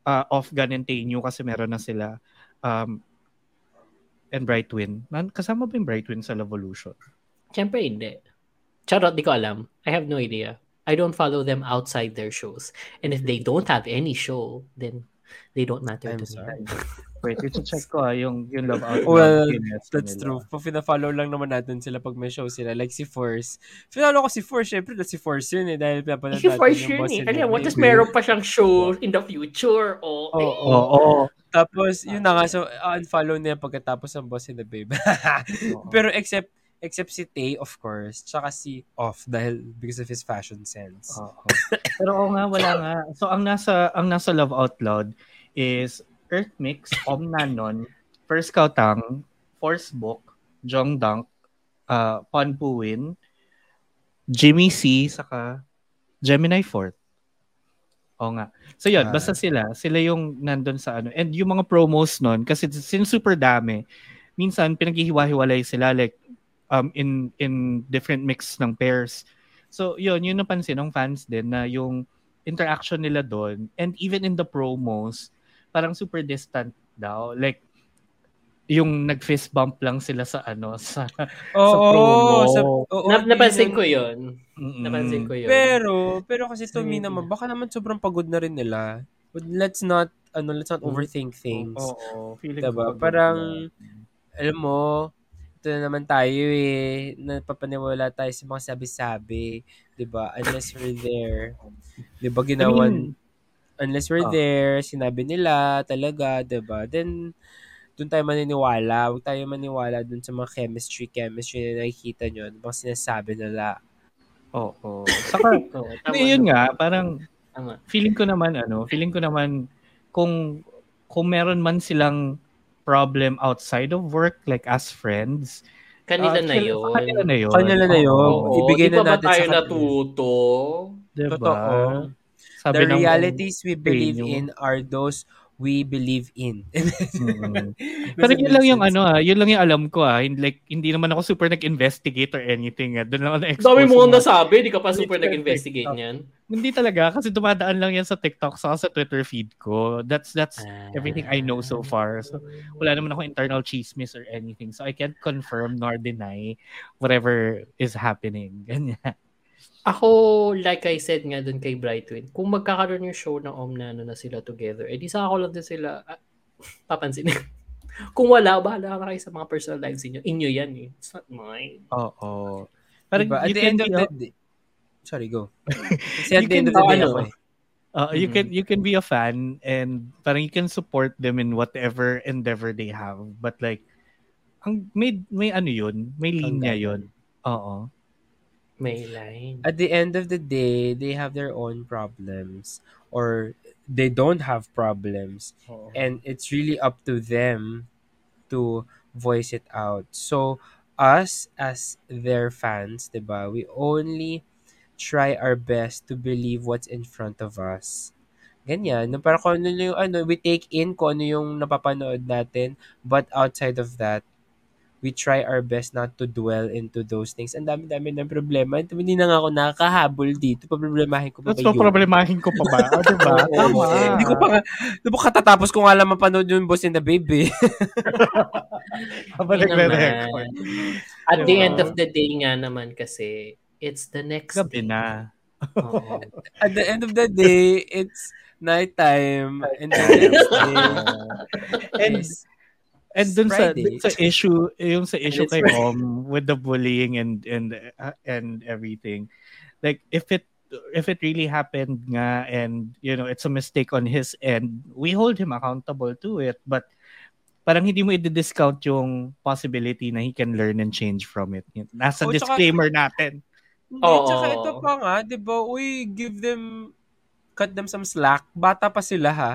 uh, Off Gun and Tainyu kasi meron na sila um, and Bright Twin. Nan- Kasama ba yung Bright Twin sa Love Evolution? Siyempre hindi. Charot, di ko alam. I have no idea. I don't follow them outside their shows. And if they don't have any show, then they don't matter I'm to sorry. me. <laughs> Wait, ito check ko ah, yung, yung Love Out Well, Kineso That's nila. true. Pag pina-follow lang naman natin sila pag may show sila. Like si Force. Finalo ko si Force. Syempre, that's si Force yun eh. Dahil pinapanood If natin for yung sure boss eh. and Alam mo, the tapos meron pa siyang show in the future. Oo. eh, Oo. oo. Tapos, yun na nga. So, unfollow niya pagkatapos ng boss and the babe. <laughs> Pero except, except si Tay, of course. Tsaka si Off dahil because of his fashion sense. Oo. <coughs> Pero oo nga, wala nga. So, ang nasa, ang nasa Love Out Loud is Earth Mix, Om Nanon, First Kautang, Force Book, Jong Dunk, uh, Pon Puwin, Jimmy C, saka Gemini Fort. Oo nga. So yun, Ah. basta sila, sila yung nandun sa ano. And yung mga promos nun, kasi since super dami, minsan pinaghihiwa-hiwalay sila like um in in different mix ng pairs. So yun, yun napansin ng fans din na yung interaction nila doon and even in the promos, parang super distant daw. Like yung nag-fist bump lang sila sa ano <laughs> sa Oo, promo. sa, oo, Na, hindi napansin ko yun. Mm-mm. Napansin ko yun. Pero, pero kasi to me naman, baka naman sobrang pagod na rin nila. But let's not, ano, let's not overthink things. Oo, feeling Diba? ko pag- Parang, alam mo, ito na naman tayo eh, napapaniwala tayo sa mga sabi-sabi. Diba? Unless we're there. Diba, I ginawan, mean, unless we're Ah. there, sinabi nila talaga, 'di ba? Then doon tayo maniniwala. Huwag tayo maniwala dun sa mga chemistry, chemistry na nakikita nyo. Ano bang sinasabi nila? oo. <laughs> Saka Oo, tama yun nga, parang Tama. feeling ko naman ano, feeling ko naman kung kung meron man silang problem outside of work like as friends, Kanila ah, na yun. Kanila na yun. Kanila na yun. Oo, Ibigay na natin tayo sa kanila. natuto? diba? Totoo. Sabi The realities we believe in are those we believe in. <laughs> Mm. Pero yun lang yung ano ah, yun lang yung alam ko ah. Hindi, like, hindi naman ako super nag-investigate or anything. Ah. Doon lang ako na-expose. Dami mo mga- nasabi, di ka pa super nag-investigate niyan. Hindi talaga kasi dumadaan lang yan sa TikTok sa sa Twitter feed ko. That's that's everything I know so far. So wala naman ako internal chismis or anything. So I can't confirm nor deny whatever is happening. Ganyan. Ako, like I said nga dun kay Brightwin, kung magkakaroon yung show ng Om na ano na sila together, edi sa ako lang din sila ah, papansin. <laughs> kung wala, bahala na kayo sa mga personal lives inyo. Inyo yan eh. It's not mine. Oo. Parang Diba? At you the can end of the day, sorry, go. Kasi at You the end can- of the oh, day, ano? ako eh. Uh, you Mhm. can you can be a fan and parang you can support them in whatever endeavor they have but like ang may may ano yun may linya yun oo May line. at the end of the day, they have their own problems or they don't have problems. And it's really up to them to voice it out. So, us as their fans, diba, we only try our best to believe what's in front of us. Ganyan. No, Para kung ano yung ano, we take in kung ano yung napapanood natin, but outside of that, we try our best not to dwell into those things. Ang dami-dami ng problema. Hindi na nga ako nakakahabol dito. Paproblemahin ko pa That's ba pa yun? problemahin ko pa ba <laughs> diba tama Hindi ko pa nga, di ba katatapos ko nga lang mapanood yung Boss and the Babe eh. <laughs> habang Yun nagre-record naman. At the Diba? end of the day nga naman kasi, it's the next gabi day. na Oo. <laughs> At the end of the day, it's nighttime. And the next day and is and dun sa, Friday. dun sa issue yung sa issue kay Friday. Om with the bullying and and uh, and everything like if it if it really happened nga and you know it's a mistake on his end we hold him accountable to it but parang hindi mo i-discount yung possibility na he can learn and change from it nasa Oh, tsaka- disclaimer natin Hindi, Oo. tsaka ito pa nga, di ba, uy, give them, cut them some slack. Bata pa sila ha.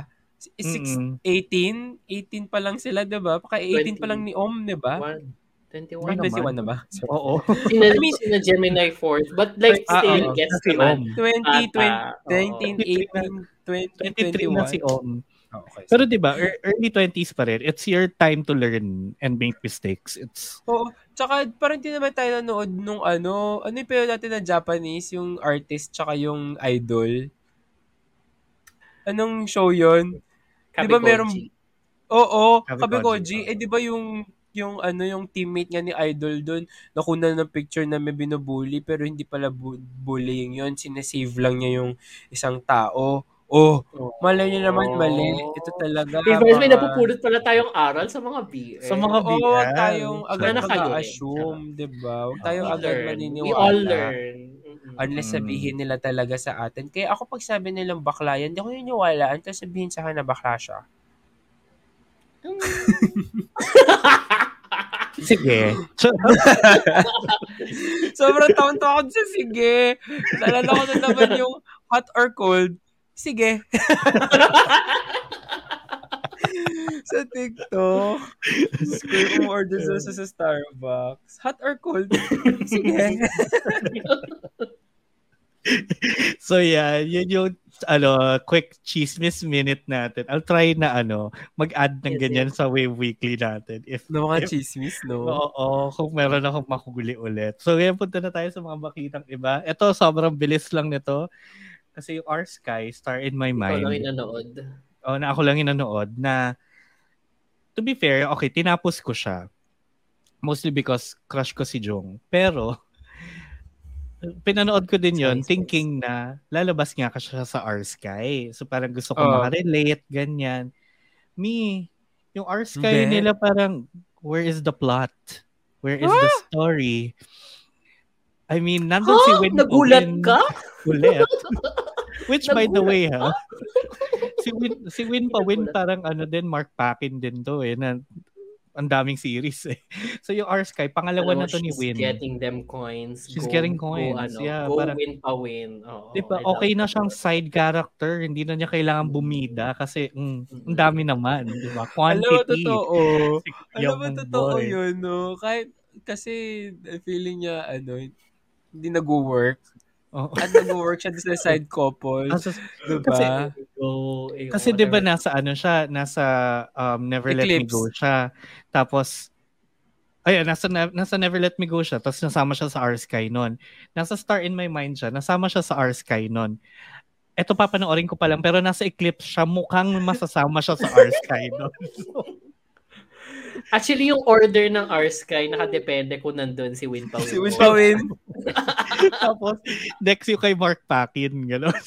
Six, Mm-mm. 18? 18 pa lang sila, di ba? Paka 18 pa lang ni Om, di ba? One. 21 Ano 21 naman? <laughs> na ba? oo Sina, I mean- sina Gemini 4th. But like, Ah, still, oo. gets Si naman. Om. 20, 20, Bata. 19, 18, 20, 23 na 21. si Om Oh, okay. pero di ba ear- early 20s pa rin it's your time to learn and make mistakes it's Oo. Tsaka parang hindi naman tayo nanood nung ano, ano yung pero natin na Japanese, yung artist tsaka yung idol. Anong show yon? Di ba meron-. Oo, Kabi Kabi Koji. Eh di ba yung yung ano yung teammate niya ni Idol doon nakuna ng picture na may binubully pero hindi pala bu- bullying yon sinesave lang niya yung isang tao oh malay niya naman mali ito talaga Di ba, may mga- napupulot pala tayong aral sa mga BL. Sa mga Oo, BL. tayong agad eh. mag-assume, di ba? Huwag tayong agad maniniwala. We all learn. Unless Mm. sabihin nila talaga sa atin. Kaya ako pag sabi nilang bakla yan, hindi ako niniwala. Until sabihin sa akin na bakla siya. <laughs> sige <laughs> Sobrang taon-taon ako sa sige. Nalala ko na naman yung hot or cold. Sige. <laughs> sa TikTok. Square mo order sa, sa Starbucks. Hot or cold? Sige. <laughs> so yeah, yun yung ano, quick chismis minute natin. I'll try na ano, mag-add ng ganyan sa Wave Weekly natin. If, No, mga if- chismis, no? Oo, kung meron akong makuguli ulit. So, ngayon punta na tayo sa mga bakitang iba. Ito, sobrang bilis lang nito. Kasi yung R Sky, Star in My Ikaw Mind. lang yung nanood. oh, na ako lang yung nanood na to be fair, okay, tinapos ko siya. Mostly because crush ko si Jong. Pero pinanood ko din yon thinking na lalabas nga ka siya sa R Sky. So parang gusto ko Oh. makarelate, ganyan. Me, yung R Sky Hindi. nila parang where is the plot? Where is the story? I mean, nandun si Ha? Win Nagulat Win ka? Ulit. <laughs> Which by the way, ha? si Win, si Win pa Win parang ano din, Mark Paquin din to eh. Na, ang daming series eh. <laughs> So yung R Sky, pangalawa Alam mo, na to ni she's Win. getting them coins. She's Go- getting go, coins, ano, yeah, Go parang- win pa win. Oo, Di ba, okay na it. siyang side character. Hindi na niya kailangan bumida kasi mm, ang dami naman. Di ba? Alam mo, Quantity. totoo. <laughs> Alam mo, totoo boy. yun, no? Kahit, kasi, feeling niya, ano, hindi nag-work. Oo. At nag-work siya sa <laughs> side couple. Kasi, diba? kasi- eh, kasi di ba whatever. nasa ano siya, nasa um, Never Let Me Eclipse. Go siya. Tapos, ayun, nasa, nasa Never Let Me Go siya. Tapos nasama siya sa R Sky nun. Nasa Star in My Mind siya. Nasama siya sa R Sky nun. Eto papanoorin ko pa lang, pero nasa Eclipse siya. Mukhang masasama siya sa R Sky nun. <laughs> Actually, yung order ng R-Sky, nakadepende kung nandun si Win pa win. Si Win Pawin. <laughs> Tapos, next yung kay Mark Paquin. Gano'n.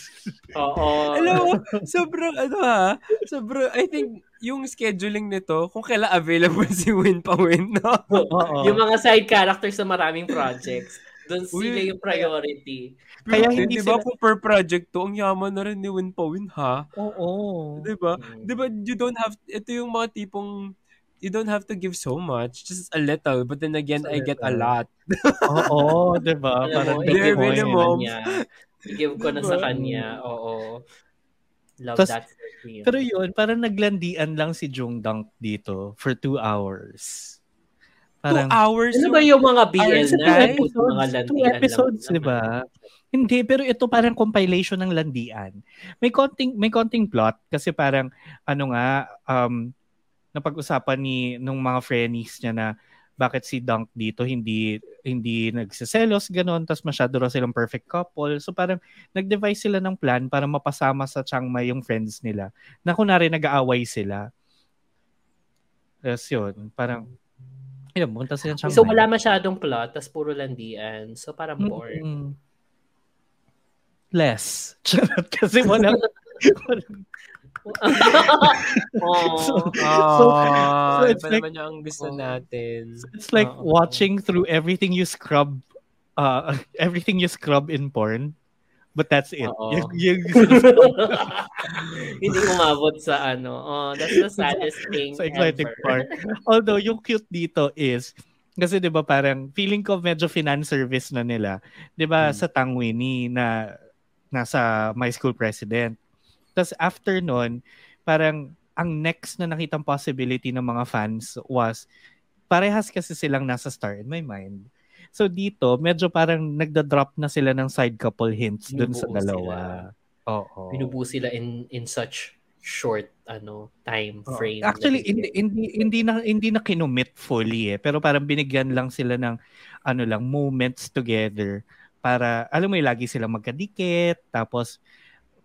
Oo. Alam mo, sobrang, ano ha, sobrang, I think, yung scheduling nito, kung kailan available si Win Pawin, no? Oo. Yung mga side characters sa maraming projects, doon sila yung priority. Kaya hindi di ba sila- kung per project to, ang yaman na rin ni Win Pawin, ha? Oo. Di ba? Mm. Di ba, you don't have, ito yung mga tipong, you don't have to give so much, just a little, but then again, a I get a little. lot. <laughs> Oo, di ba? Parang mo, Bare i-give ko na sa minimum. kanya. I-give ko na Diba? sa kanya. Oo. Love Tas- that for him. Pero yun, parang naglandian lang si Jung Dunk dito for two hours. Two Parang, hours. ano ba yung mga BL na? Mga episodes, landian two episodes, di ba? Hindi, pero ito parang compilation ng landian. May konting, may konting plot kasi parang, ano nga, um, napag-usapan ni nung mga friendies niya na bakit si Dunk dito hindi hindi nagsiselos ganon tas masyado raw silang perfect couple so parang nag-devise sila ng plan para mapasama sa Chiang Mai yung friends nila na kunwari nag-aaway sila Tapos yun parang yun, punta sila Chiang So Mai. wala masyadong plot, tas puro landian. So parang boring. Mm-mm. Less. <laughs> Kasi walang, walang Oh. Ah, <laughs> so so it's like- naman yung ang gusto Oh. natin. it's like Oo. watching through everything you scrub uh <laughs> everything you scrub in porn. But that's it. Oo. Yung, yung, <laughs> Hindi umabot sa ano. Oh, that's the saddest thing sa exciting ever. part. Although yung cute dito is kasi 'di ba parang feeling ko medyo finance service na nila. 'Di ba Hmm. sa Tangwini na nasa my school president. Tapos after nun, parang ang next na nakitang possibility ng mga fans was parehas kasi silang nasa Star in My Mind. So dito, medyo parang nagda-drop na sila ng side couple hints dun sa dalawa. Oo. Binubuo sila in in such short ano time frame. Actually, na hindi, hindi, hindi na, hindi na kinumit fully eh. Pero parang binigyan lang sila ng ano lang, moments together para, alam mo yung lagi silang magkadikit, tapos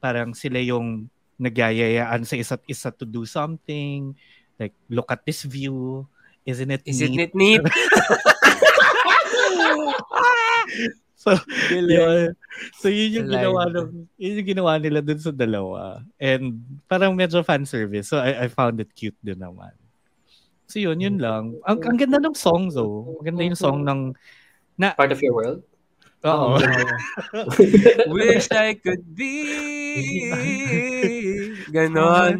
parang sila yung nagyayayaan sa isa't isa to do something. Like, look at this view. Isn't it Is it neat? neat? <laughs> neat? So, Galing. yun. So, yun yung Alive. ginawa, ng, yun yung ginawa nila dun sa dalawa. And parang medyo fan service. So, I, I found it cute din naman. So, yun, yun lang. Ang, ang ganda ng song, though. Maganda yung song ng... Part of your world? Oo. <laughs> Wish I could be. Ganon.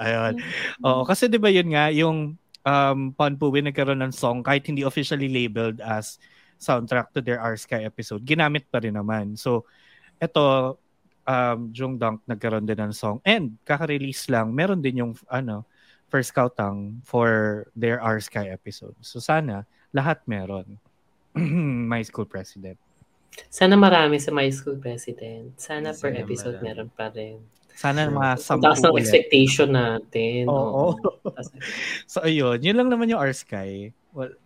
Ayun. Oo, kasi 'di ba yun nga yung um Panpuwi nagkaroon ng song kahit hindi officially labeled as soundtrack to their R Sky episode, ginamit pa rin naman. So eto um Jung Dunk nagkaroon din ng song and kaka-release lang meron din yung ano first Kautang for their R Sky episode. So sana lahat meron. <clears throat> My school president. Sana marami sa My School President. Sana per Sana episode marami. meron pa rin. Sana Sure. mga Ang sampu taas ng expectation natin. Oo. Tas- <laughs> So, ayun. Yun lang naman yung R-Sky. Well,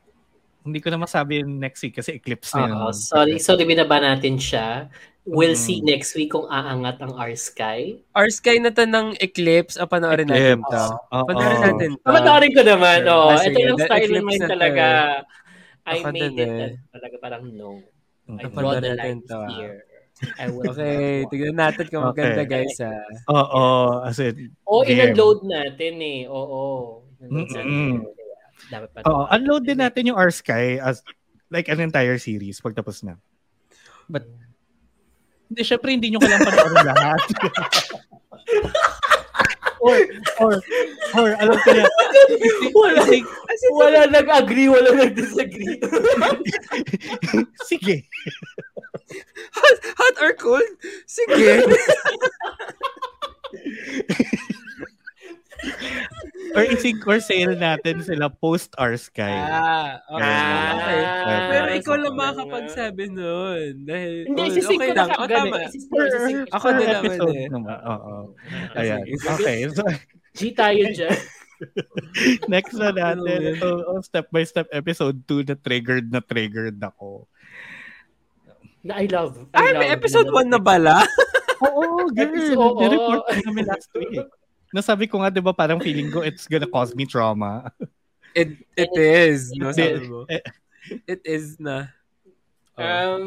hindi ko na masabi yung next week kasi eclipse na yun. Oo, sorry, sorry, binaba natin siya. We'll Mm. see next week kung aangat ang R-Sky. Our Sky na to ng Eclipse. O, panoorin natin Eclipse. Oo. Panoorin natin to. Pamataarin ko naman. Sure. Oh, Ah, ito yung style na to talaga. I Ako made it eh. talaga parang no. Mm. I draw the line to, here. I will Okay, not. tignan natin kung maganda Okay. guys ah. Oo. As in, Oo, Game. in-unload natin eh. Oo. In-unload natin. Mm-mm. Dapat pa. Oo, unload din natin yung R-Sky as like an entire series pagtapos na. But, hindi, syempre hindi nyo kailangan panoorin lahat. <laughs> or, or, or, alam ko na, wala, Like, wala nag-agree, wala nag-disagree. sige. Hot or cold? Sige. <laughs> Or isig or sale natin sila post R-Sky. ah, okay. Ah, okay. Pero ikaw lang makakapagsabi nun. Dahil, Hindi, oh, isisig okay ko lang. na O, kagad. tama. eh. Ako din naman episode eh. naman. Oo. Ah, Ayan. sige. Okay. So, G tayo dyan. <laughs> next na natin. Ano Ito, oh, step by step episode 2 na triggered na triggered ako. Na I love. Ay, I may love episode na- 1 na bala? <laughs> Oo, girl. Episode- oo. Nireport ko kami last week. Nasabi ko nga, di ba, parang feeling ko it's gonna cause me trauma. It, it is. No, sabi mo. It is na. Oh. Um,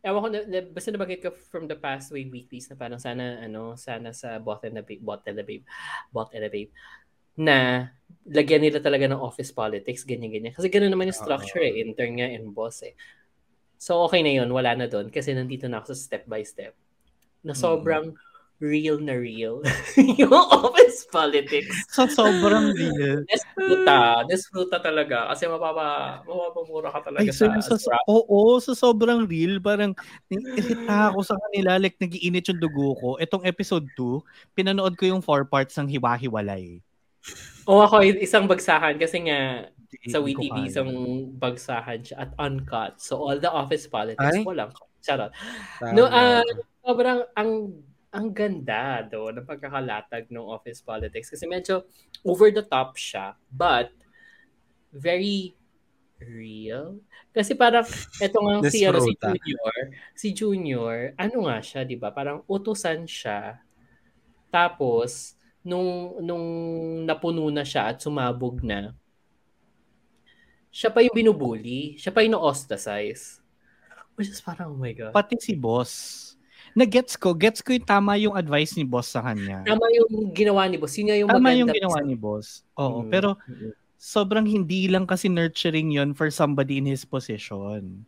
ewan ko, na, na, basta nabanggit ko from the past way weeklies na parang sana, ano, sana sa Bot and the Babe, Bot and the Babe, Bot and the Babe, na lagyan nila talaga ng office politics, ganyan-ganyan. Kasi ganoon naman yung structure eh, intern nga and boss eh. So okay na yun, wala na doon kasi nandito na ako sa step by step. Na sobrang real na real <laughs> yung office politics. So, sobrang real. Desfruta, desfruta talaga kasi mapapa, mapapamura ka talaga Ay, sa, so, so, sa oo, so sobrang real. Parang, naiirita ako sa kanila. Like, nagiinit yung dugo ko. Itong episode 2, pinanood ko yung four parts ng Hiwa-Hiwalay. O ako, isang bagsakan kasi nga sa Hindi ko WeTV, isang bagsakan siya at uncut. So all the office politics, Ay? walang charot. No, ah, sobrang ang ang ganda do ng pagkakalatag ng office politics. Kasi medyo over the top siya but very real. Kasi parang eto nga si ano, si. Junior. Si Junior ano nga siya 'di ba? Parang utusan siya. Tapos nung nung napuno na siya at sumabog na siya pa yung binubuli. Siya pa yung na-ostracize. Which is parang oh my god. Pati si boss. Na-gets ko. Gets ko yung tama yung advice ni boss sa kanya. Tama yung ginawa ni boss. Yun yung Tama maganda. yung ginawa ni boss. Oo. Mm. Pero sobrang hindi lang kasi nurturing yon for somebody in his position.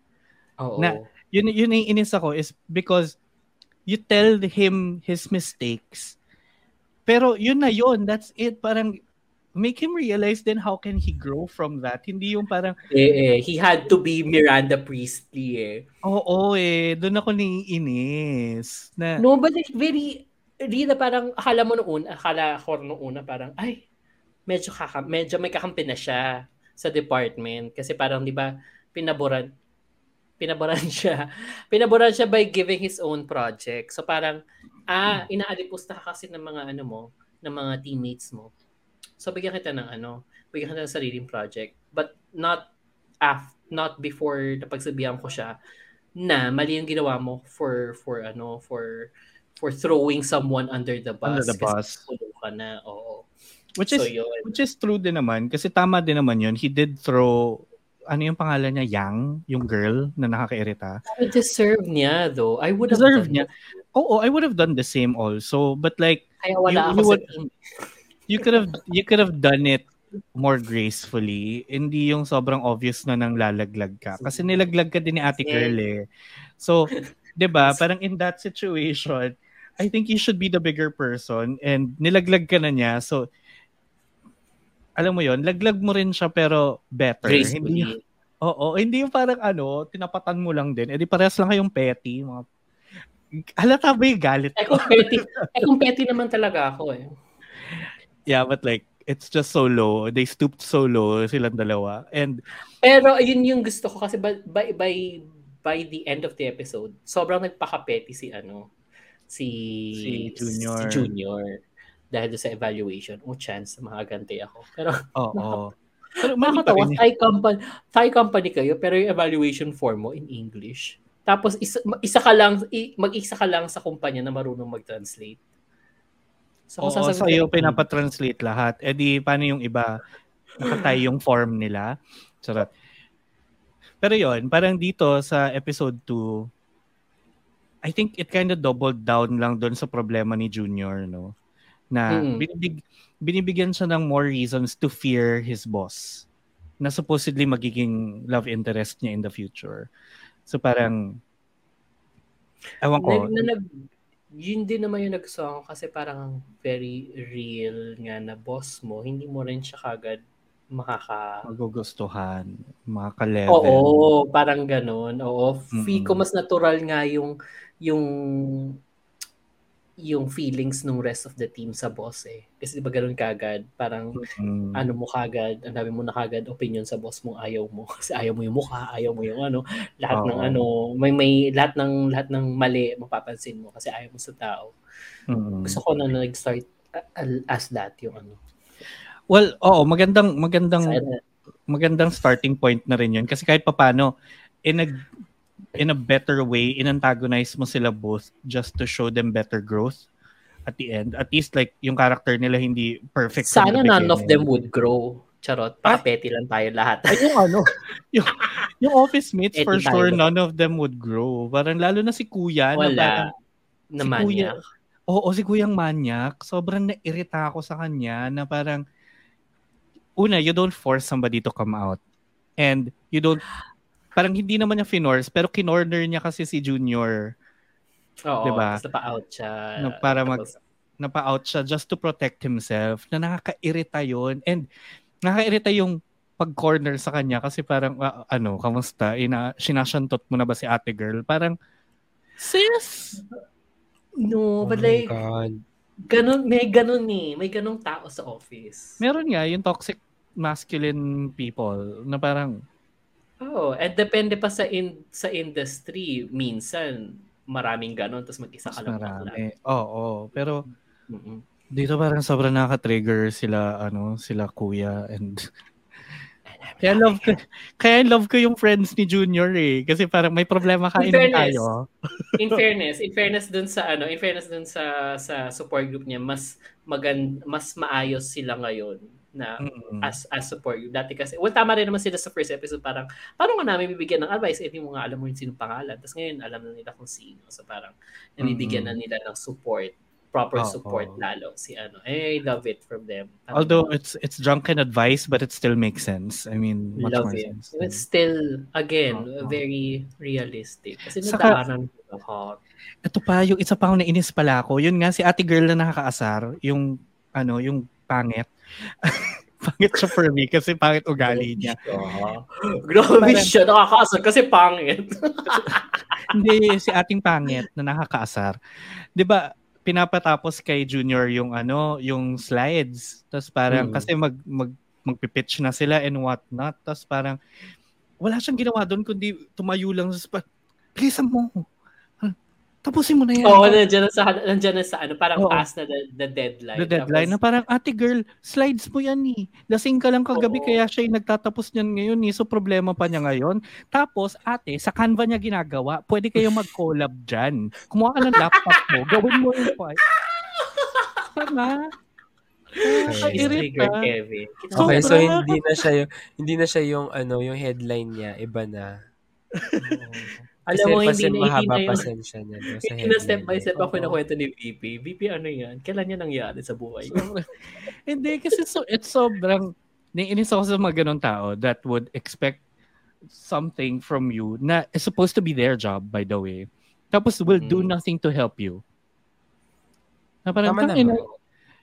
Oo. Na- Yun, yun yung inis ako is because you tell him his mistakes. Pero yun na yun. That's it. Parang make him realize then how can he grow from that. Hindi yung parang, eh, eh, he had to be Miranda Priestley eh. oo eh, doon ako naiinis. Na, No, but it's very, real na parang, akala mo noon, akala ko noong una parang, ay, medyo, kaka, medyo may kakampi na siya sa department. Kasi parang, di ba, pinaboran, pinaboran <laughs> siya. Pinaboran siya by giving his own project. So parang, ah, inaalipusta ka kasi ng mga ano mo, ng mga teammates mo. So bigyan kita ng ano, bigyan kita ng sariling project. But not af not before napagsabihan ko siya na mali yung ginawa mo for for ano for for throwing someone under the bus. Under the bus. ka na. Oo. which So is, yun. which is true din naman. Kasi tama din naman yun. He did throw, ano yung pangalan niya? Yang? Yung girl na nakakairita. Pero deserve niya though. I would have Deserve niya. Oo, I would have done the same also. But like, Kaya wala You- ako you sa would- team. You could have you could have done it more gracefully. Hindi yung sobrang obvious na nang lalaglag ka. Kasi nilaglag ka din ni Ate. Girl eh. So, <laughs> 'di ba? Parang in that situation, I think you should be the bigger person and nilaglag ka na niya. So, alam mo yon laglag mo rin siya pero better. Hindi, Gracefully. oo, hindi yung parang ano, tinapatan mo lang din. Eh di parehas lang kayong petty. Mga, halata ba yung galit Eh kung petty, eh kung petty naman talaga ako eh. Yeah, but like, it's just so low. They stooped so low, silang dalawa. And, Pero yun yung gusto ko kasi by, by, by by the end of the episode, sobrang nagpakapeti si ano, si, Si Junior. Si Junior. Dahil sa evaluation. O chance, makagante ako. Pero Oo. <laughs> Pero mali pa nakakatawa, rin. Thai company, Thai company kayo, pero yung evaluation form mo in English. Tapos isa, isa ka lang, mag-isa ka lang sa kumpanya na marunong mag-translate. So, Oo, sasabihin sa'yo pinapatranslate lahat. E di, paano yung iba? Nakatay yung form nila. Charot. Pero yon parang dito sa episode 2, I think it kind of doubled down lang doon sa problema ni Junior, no? Na Mm. binibig, binibigyan siya ng more reasons to fear his boss na supposedly magiging love interest niya in the future. So parang, ewan ko, na, nag, yun din naman yung nagustuhan ko kasi parang very real nga na boss mo, hindi mo rin siya kagad makaka... magugustuhan, makaka-level. Oo, parang ganun. Oo, feel ko Mm-mm. mas natural nga yung yung yung feelings ng rest of the team sa boss eh. Kasi di ba ganun kagad, parang Mm. ano mo kagad, ang dami mo na kagad opinion sa boss mo, ayaw mo. <laughs> Kasi ayaw mo yung mukha, ayaw mo yung ano, lahat ng Oo. ano, may may lahat ng lahat ng mali mapapansin mo kasi ayaw mo sa tao. Mm. Gusto ko na nag-start as that yung ano. Well, oo, magandang magandang Sa- magandang starting point na rin 'yun kasi kahit papaano in a in a better way inantagonize mo sila both just to show them better growth at the end. At least like yung character nila hindi perfect Sana none of them would grow. Charot. Pakapeti lang tayo lahat. Ay, yung ano, <laughs> yung, yung office mates Eh, for sure none of them would grow. Parang lalo na si Kuya na Wala. parang Naman si niya. Kuya, Oo, si Kuyang Manyak, sobrang nairita ako sa kanya na parang, una, you don't force somebody to come out. And you don't, parang hindi naman niya finorce, pero kinorner niya kasi si Junior Oo, Diba? tapos napa-out siya. Na para mag- Tapos, napa-out siya just to protect himself na nakakairita yon And nakakairita yung pag-corner sa kanya kasi parang, ah, ano, kamusta? Ina, sinasyantot mo na ba si ate girl? Parang, sis! no, Oh but like, God. ganun, may ganun eh. May ganung tao sa office. Meron nga yung toxic masculine people na parang, Oh, and depende pa sa in, sa industry. Minsan, maraming ganun, tapos mag-isa ka lang. marami. Oo, pero Mm-mm. dito parang sobrang nakaka-trigger sila, ano, sila kuya and <laughs> kaya love ko, kaya love ko yung friends ni Junior eh. Kasi parang may problema ka, In tayo. in <laughs> fairness, in fairness dun sa ano, in fairness dun sa sa support group niya, mas magan mas maayos sila ngayon na Mm. as as support group. Dati kasi, well, tama rin naman sila sa first episode, parang, paano nga namin bibigyan ng advice? Eh, di mo nga alam mo yung sinong pangalan. Tapos ngayon, alam na nila kung sino. So parang, nabibigyan Mm. na nila ng support, proper Oo. support lalo si ano. Eh, I love it from them. Parang, Although it's it's drunken advice, but it still makes sense. I mean, much love more it. sense. It's still, again, Oo. very realistic. Kasi nadaanan ko. Ito pa, yung isa pa akong nainis pala ako. Yun nga, si ate girl na nakakaasar, yung, ano, yung pangit. <laughs> pangit siya for me kasi pangit ugali niya. Grabe siya, nakakaasar kasi pangit. <laughs> Hindi, si ating pangit na nakakaasar. 'Di ba pinapatapos kay Junior yung ano, yung slides. Tapos parang Mm. kasi mag, mag magpipitch na sila and what not. Tapos parang wala siyang ginawa doon kundi tumayo lang sa spot. Bilisan mo. Tapusin mo na yan. Oo, nandiyan na sa, nandiyan na sa ano, parang Oo. past na the, the deadline. The deadline na Tapos, parang, ate girl, slides mo yan eh. Lasing ka lang kagabi Oo. kaya siya yung nagtatapos niyan ngayon eh. So problema pa niya ngayon. Tapos ate, sa Canva niya ginagawa, pwede kayong mag-collab dyan. Kumuha ka ng laptop mo, gawin mo yung file. Tama. Triggered, Nakakairita. Kevin. Okay, so hindi na siya yung hindi na siya yung ano, yung headline niya, iba na. <laughs> Alam mo, hindi na, hindi mahaba na yung, pasensya niya. no, sa hindi na step by step ako Oo. nakwento ni VP. VP, ano yan? Kailan niya nangyari sa buhay? <laughs> Hindi, kasi so, it's sobrang, naiinis ako sa mga ganong tao that would expect something from you na is supposed to be their job, by the way. Tapos will do Mm. nothing to help you. Na parang, Tama "Tangina, naman.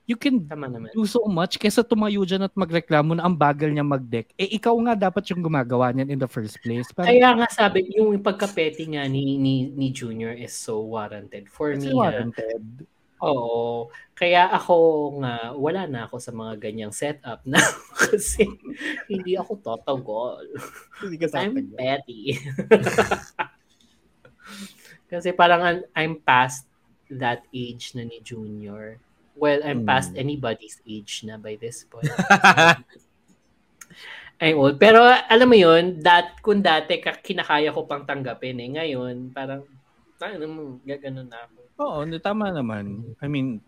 You can Tama naman. do so much kesa tumayo dyan at magreklamo na ang bagal niya mag-deck. Eh, ikaw nga dapat yung gumagawa niyan in the first place. Parang, Kaya nga sabi, yung pagkapeti nga ni, ni, ni Junior is so warranted. For me, ah, warranted. Oo. Kaya ako nga, wala na ako sa mga ganyang setup na <laughs> kasi hindi ako totogol. Hindi ka I'm petty. <laughs> Kasi parang an- I'm past that age na ni Junior. Well, I'm Hmm. past anybody's age na by this point. <laughs> I'm old. Pero alam mo yun, that, kung dati ka- kinakaya ko pang tanggapin eh. Ngayon, parang, ano mo, gaganon na ako. Oo, tama naman. I mean,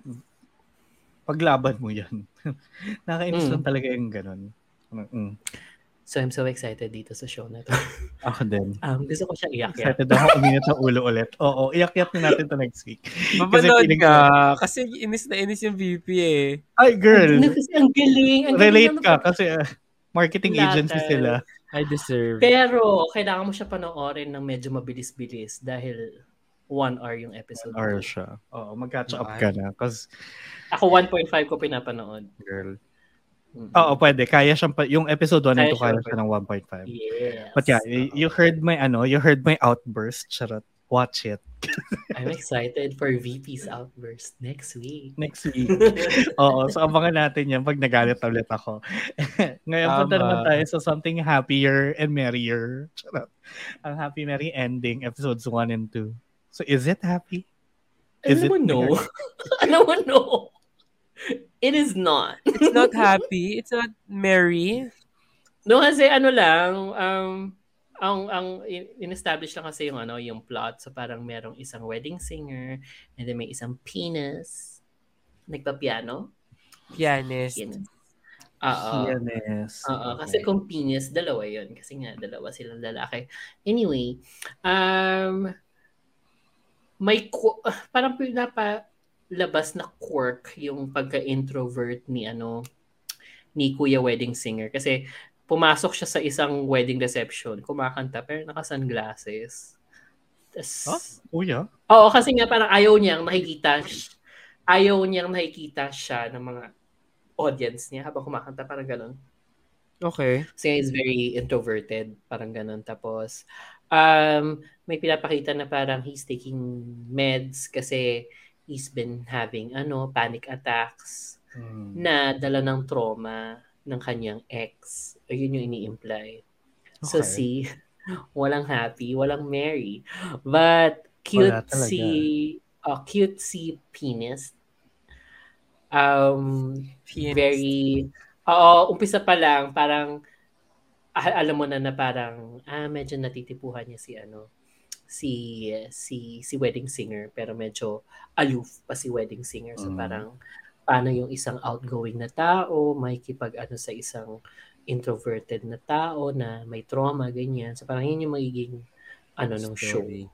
paglaban mo yan. <laughs> Nakainis Mm. lang talaga yung ganun. Mm. So, I'm so excited dito sa show na to. <laughs> Ako din. Um, gusto ko siyang iyak Excited ako uminit ng ulo ulit. Oo, iyak-iyak na natin to next week. <laughs> Mapanood feeling ka. Kasi inis na inis yung VP eh. Ay, girl! Ano kasi ang galing. Ang galing relate ka kasi uh, marketing Lahat. agency sila. I deserve. Pero, kailangan mo siya panoorin ng medyo mabilis-bilis dahil one hour yung episode. Or siya. Oo, mag-catch up ka na. Cause, Ako 1.5 ko pinapanood. girl. Mm. Oo, pwede. Kaya siyang, yung episode 1 Kaya and 2, kaya siya. ng 1.5. Yes. But yeah, you heard my, ano, you heard my outburst. Charot. Watch it. <laughs> I'm excited for VP's outburst next week. Next week. <laughs> Oo, so abangan natin yan pag nagalit ulit ako. <laughs> Ngayon punta Tama. naman tayo sa something happier and merrier. Charot. Ang happy, merry ending, episodes 1 and 2. So is it happy? Is Alam mo, it no. Alam mo, no. It is not. It's not <laughs> happy. It's not merry. No, kasi ano lang, um, ang ang in- in-establish lang kasi yung ano, yung plot. So parang merong isang wedding singer and then may isang penis. Nagpa-piano? Pianist. Penis. Oo. Yes. Oo, kasi kung penis, dalawa yun. Kasi nga, dalawa silang lalaki. Anyway, um, may, ah, pinapalabas na quirk yung pagka-introvert ni ano, ni Kuya Wedding Singer. Kasi pumasok siya sa isang wedding reception, kumakanta, pero naka-sunglasses. Tas, Huh? Kuya? Oo, kasi nga parang ayaw niyang nakikita, ayaw niyang nakikita siya ng mga audience niya habang kumakanta, parang ganun. Okay. Kasi he's very introverted, parang ganun. Tapos, um, may pinapakita na parang he's taking meds kasi he's been having ano panic attacks Hmm. na dala ng trauma ng kanyang ex. Ayun yung ini-imply. So Okay. si <laughs> walang happy, walang merry. But cute si oh, cute si penis. Um Pianist. very Oo, umpisa pa lang parang ah, alam mo na na parang ah medyo natitipuhan niya si ano si si si wedding singer pero medyo aloof pa si wedding singer so Mm. parang paano yung isang outgoing na tao may kipag ano sa isang introverted na tao na may trauma ganyan so parang yun yung magiging ano ng show Story.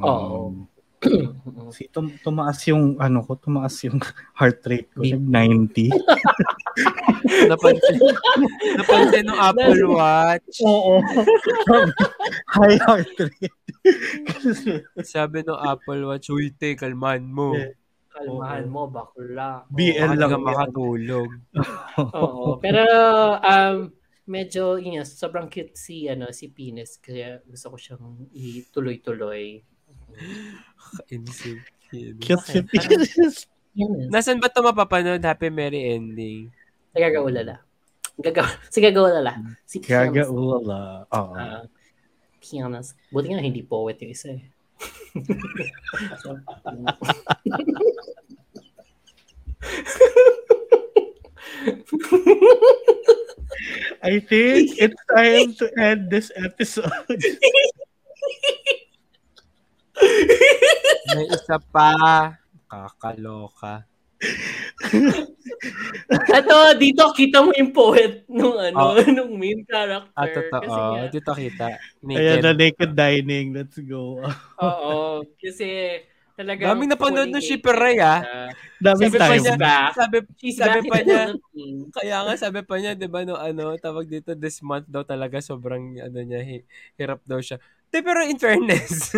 Oo. Um, si tum- tumaas yung ano ko, tumaas yung <laughs> heart rate ko, nag <laughs> 90. <laughs> Napansin, napansin ng Apple Watch. Oo. High heart rate. Kasi, Sabi ng Apple Watch, Uy, te, kalman mo. Yeah. kalmahan mo bakla BL Baka lang ka yan. makatulog. Oo. <laughs> Pero um medyo yun, nga, sobrang cute si ano si Penis kaya gusto ko siyang ituloy-tuloy. Pianist. Cute si? Penis. Nasaan ba ito mapapanood? Happy Merry Ending. Si Gagaulala. Gaga <laughs> si Gagaulala. Si Gaga Pianos. ula. Oo. Ah, Pianos. Buti nga hindi poet yung isa eh. <laughs> I think it's time to end this episode. May isa pa. Kakaloka. Ato, dito kita mo yung poet nung ano, Oh. <laughs> nung main character. Ah, totoo. Kasi nga, Dito kita. Ayan na Naked. naked dining. Let's go. Oo. Kasi talagang Daming napanood ng fully Shipper Ray, ah. naked Daming Sabi pa time. niya, back. sabi, She's sabi back pa the niya, Philippines. <laughs> kaya nga sabi pa niya, di ba, no, ano, tawag dito, this month daw talaga sobrang, ano niya, hi- hirap daw siya. Di, pero in fairness,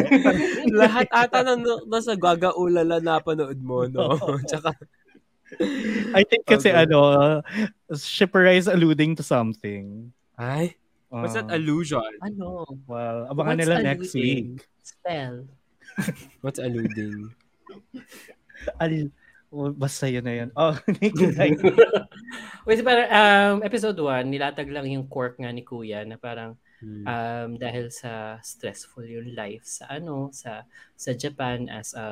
<laughs> lahat ata na nasa gagaulala na panood mo, no? Tsaka, I think kasi Okay. ano, uh, Shipper is alluding to something. ay, what's that Uh, allusion? Ano? Well, abangan What's nila alluding? next week. Spell. <laughs> What's alluding? Al oh, basta yun na yun. Oh. <laughs> Wait, parang um, episode 1, nilatag lang yung quirk nga ni Kuya na parang Hmm. um, dahil sa stressful yung life sa ano sa sa Japan as a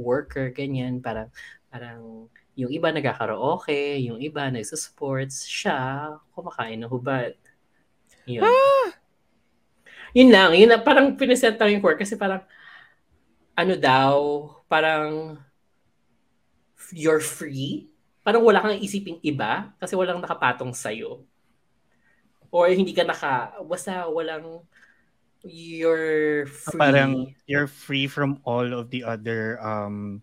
worker ganyan. Parang parang yung iba nagkakaraoke yung iba nagsa-sports siya kumakain ng hubad. Yun. Yun lang yun lang parang pinesent lang yung quirk kasi parang ano daw parang you're free? Parang wala kang isiping iba kasi walang nakapatong sa'yo or hindi ka naka basta walang you're free Parang you're free from all of the other um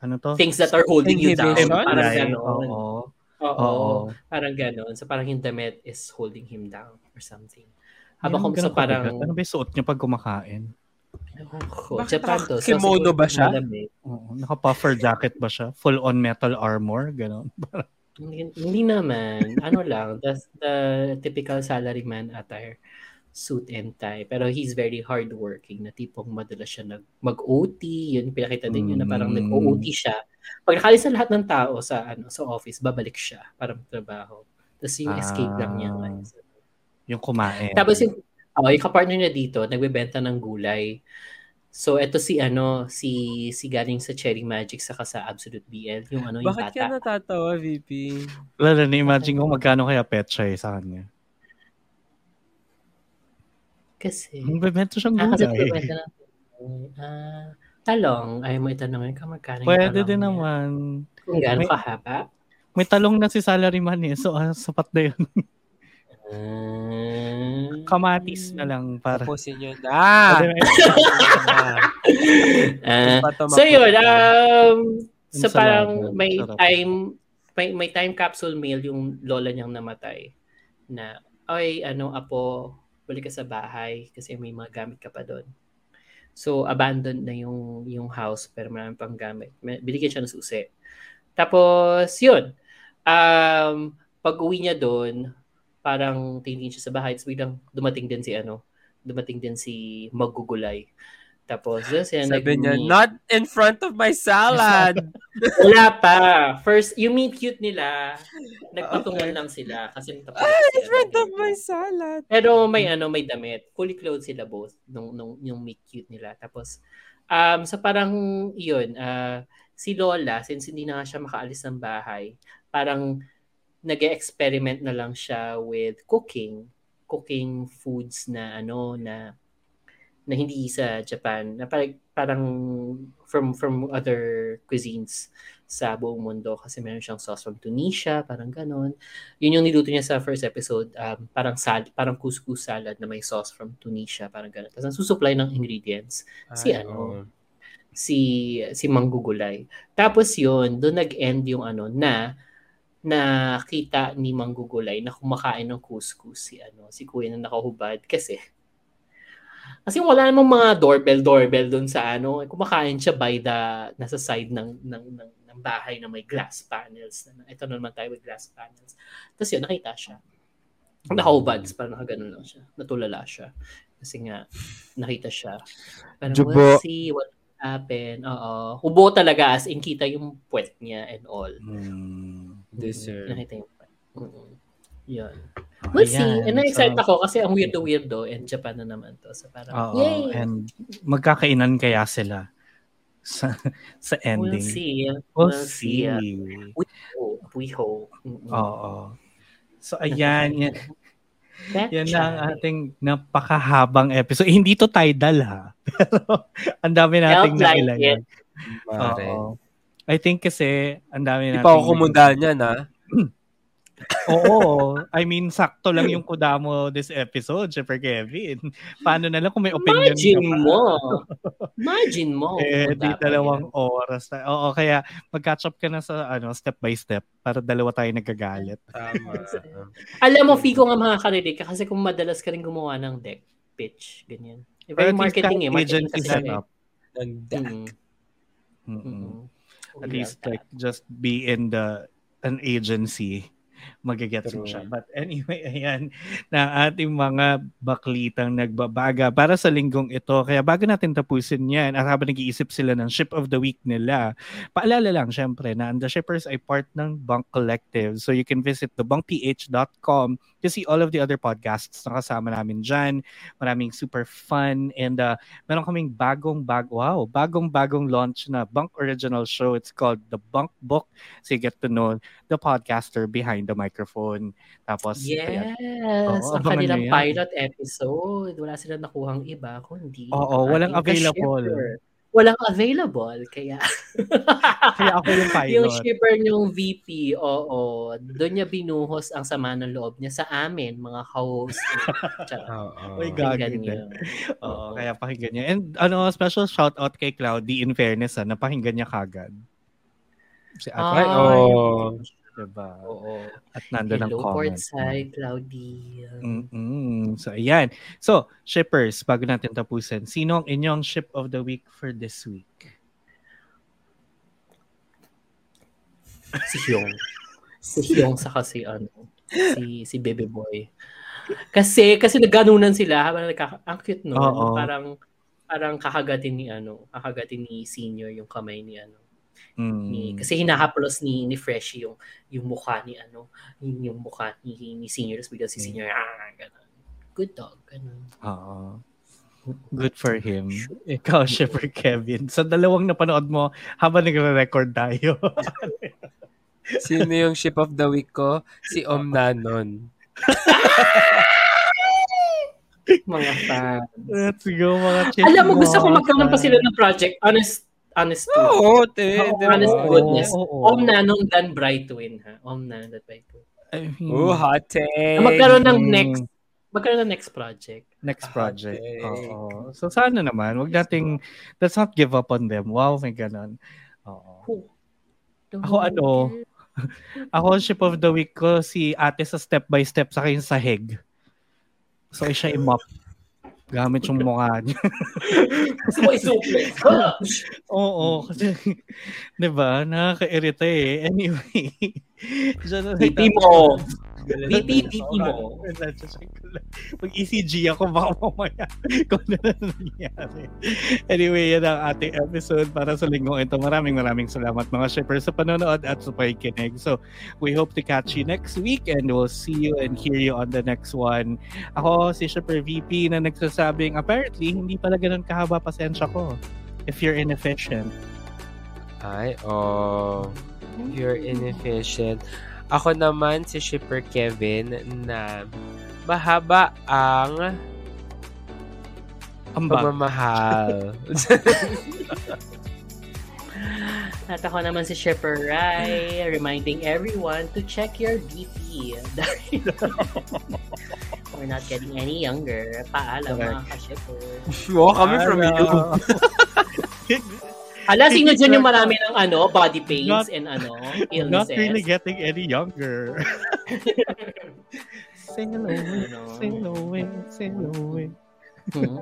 ano to? things that are holding you down parang Like, ganon Oo. oo, parang ganon so parang yung damit is holding him down or something habang kung sa ganun parang kabigat. Ano ba yung suot niya pag kumakain? oh, Bakit Japan to so naka-kimono siguro ba siya? Oo. Naka-puffer jacket ba siya? Full on metal armor? Ganon. <laughs> Hindi, hindi naman. Ano lang, the, the typical salaryman attire. Suit and tie. Pero he's very hardworking na tipong madalas siya nag, mag-OT. Yun, pinakita din yun na parang Mm. nag-OT siya. Pag nakalis na lahat ng tao sa ano sa office, babalik siya para magtrabaho. Tapos yung escape lang niya. Ah. Yung kumain. Tapos yung, oh, yung kapartner niya dito, nagbebenta ng gulay. So, eto si ano, si si galing sa Cherry Magic saka sa Absolute BL, yung ano, yung Bakit bata. ka natatawa, VP? Wala na, imagine ko magkano kaya petchay sa kanya. Kasi, Magbebenta siyang Ah, kasi gulay. kwenta ng Ah, talong. Ay mo itanongin ka magkano Pwede din niya. naman. Kung gaano May- kahaba. May talong na si salaryman eh. So, ah, sapat na yun. <laughs> Ah. Kamatis na lang para. Tapusin yun. <laughs> Ah! Ah, so yun, um, so parang may time may, may time capsule meal yung lola niyang namatay na ay ano apo balik ka sa bahay kasi may mga gamit ka pa doon. So abandoned na yung yung house pero marami pang gamit. Binigyan siya ng susi. Tapos yun. Um pag uwi niya doon, parang tingin siya sa bahay, tapos biglang dumating din si ano, dumating din si Magugulay. Tapos doon siya Sabi niya, not in front of my salad. <laughs> Wala pa. First, yung meet cute nila, nagpatungan lang sila kasi tapos ah, in front of my salad. Pero may ano, may damit. Fully clothed sila both nung, nung yung meet cute nila. Tapos um so parang yun, ah, si Lola since hindi na siya makaalis ng bahay, parang nag-experiment na lang siya with cooking, cooking foods na ano na na hindi sa Japan, na parang, parang from from other cuisines sa buong mundo kasi meron siyang sauce from Tunisia, parang ganon. Yun yung niluto niya sa first episode, um, parang sal parang couscous salad na may sauce from Tunisia, parang ganon. Tapos ang susupply ng ingredients, Si Ay, ano? oo. si si Manggugulay. Tapos yun, doon nag-end yung ano na nakita ni Manggugulay na kumakain ng couscous si ano, si kuya na nakahubad kasi kasi wala namang mga doorbell doorbell doon sa ano, kumakain siya by the nasa side ng ng ng, ng bahay na may glass panels. Na, ito na naman tayo with glass panels. Tapos yun, nakita siya. Nakahubad, parang nakaganon lang siya. Natulala siya. Kasi nga, nakita siya. Parang, Jubo. we'll see what happen. Oo. Hubo talaga as in kita yung puwet niya and all. Hmm. Deserve. Nakita yung puwet. Mm. Yun. We'll see. Ayan. And na-excite So, ako kasi ang weirdo-weirdo and Japan na naman to. So parang, Oo. yay! And magkakainan kaya sila sa <laughs> sa We'll ending. see. We'll We'll see. see. We hope. We hope. Mm-mm. Oo. So ayan, <laughs> yan, yan na ang ating napakahabang episode. Eh, hindi to tidal ha. <laughs> Pero ang dami nating Felt like. Oo. I think kasi ang dami Hindi nating pa ako kumundahan yan, ha? <clears throat> Oo. I mean, sakto lang yung kuda mo this episode, Siyempre Kevin. Paano na lang kung may opinion Imagine ka mo. <laughs> Imagine mo. Eh, di dalawang yan. oras na. Oo, kaya mag-catch up ka na sa ano, step by step para dalawa tayo nagagalit. Tama. <laughs> Alam mo, Fico nga makakarinig ka kasi kung madalas ka rin gumawa ng deck pitch, ganyan. Very marketing eh. Marketing agency kasi. set eh. up. Ng Mm. Mm-mm. Mm-mm. At We least like just be in the an agency magigets True. mo siya. But anyway, <laughs> ayan, na ating mga baklitang nagbabaga para sa linggong ito. Kaya bago natin tapusin yan, at habang nag-iisip sila ng ship of the week nila, paalala lang, syempre, na ang The Shippers ay part ng Bunk Collective. So you can visit thebunkph.com to see all of the other podcasts na kasama namin dyan. Maraming super fun and uh, meron kaming bagong bag wow, bagong bagong launch na Bunk original show. It's called The Bunk Book. So you get to know the podcaster behind the microphone. Tapos. Yes, Oo, ang kanilang pilot episode. Wala silang nakuhang iba, kundi Oo, ang walang available. Walang available, kaya... <laughs> Kaya ako yung <laughs> pilot. yung shipper niyong VP, oo, doon niya binuhos ang sama ng loob niya sa amin, mga host. <laughs> Oo. Gagi niyo. din. Oo, kaya pakinggan niya. And ano, special shout out kay Cloudy in fairness, ah, napakinggan niya kagad. Si Ate, Ay, oo. Diba? Oo. At nandun ang Hello, comment. Portside, Cloudy. Mm-mm. So, ayan. So, shippers, bago natin tapusin, sino ang inyong ship of the week for this week? Si Hyung. Si Hyung sa kasi ano, si si Baby Boy. Kasi kasi nagganunan sila habang nagka ang cute no. Oo. Parang parang kakagatin ni ano, kakagatin ni senior yung kamay ni ano. Ni, Mm. kasi hinahaplos ni ni Freshie yung yung mukha ni ano, yung, yung mukha ni, ni senior tapos biglang si Mm. senior ah, ganun. Good dog, ganun. Oo. Good for him. Ikaw, <laughs> Shipper Kevin. Sa dalawang napanood mo habang nagre-record tayo. <laughs> Sino yung ship of the week ko? Si Om Nanon. <laughs> Mga fan. Let's go, mga chip. Alam mo, gusto ko magkaroon pa sila ng project. Honest, honest truth. Oo, te. Oo, diba? honest Oo, goodness. oo. Om Nanon Dan Brightwin, ha? Om Nanon Dan Brightwin. I mean, Oh, hot take. Magkaroon ng Mm. next, magkaroon ng next project. next project. Oo. So sana naman, wag nating let's not give up on them. Wow, may ganun. Oo. Ako ano, <laughs> Ako ship of the week ko si Ate sa step by step sa yung sahig. So siya i-mop gamit yung mukha niya. <laughs> Gusto mo isuplex. <laughs> Oo, kasi <laughs> 'di ba? Nakaka-irita eh. Anyway. VP mo. VP, VP mo. Pag ECG ako, baka mamaya <laughs> kung ano na nangyari. Anyway, yan ang ating episode para sa linggong ito. Maraming maraming salamat mga shippers sa panonood at sa pakikinig. So, we hope to catch you next week and we'll see you and hear you on the next one. Ako, si Shipper VP na nagsasabing, apparently, hindi pala ganun kahaba pasensya ko if you're inefficient. Ay, oh. You're inefficient. Ako naman si Shipper Kevin na mahaba ang Ang pagmamahal. <laughs> At ako naman si Shipper Rai, reminding everyone to check your BP. Dahil <laughs> we're not getting any younger. Paalam Correct. mga ka-shipper. wow, coming from you. <laughs> Hala, sino dyan yung marami ng ano, body pains Not- and ano, <laughs> Not illnesses? really getting any younger. <laughs> sail away, Ano? sail away, sail away. Hmm.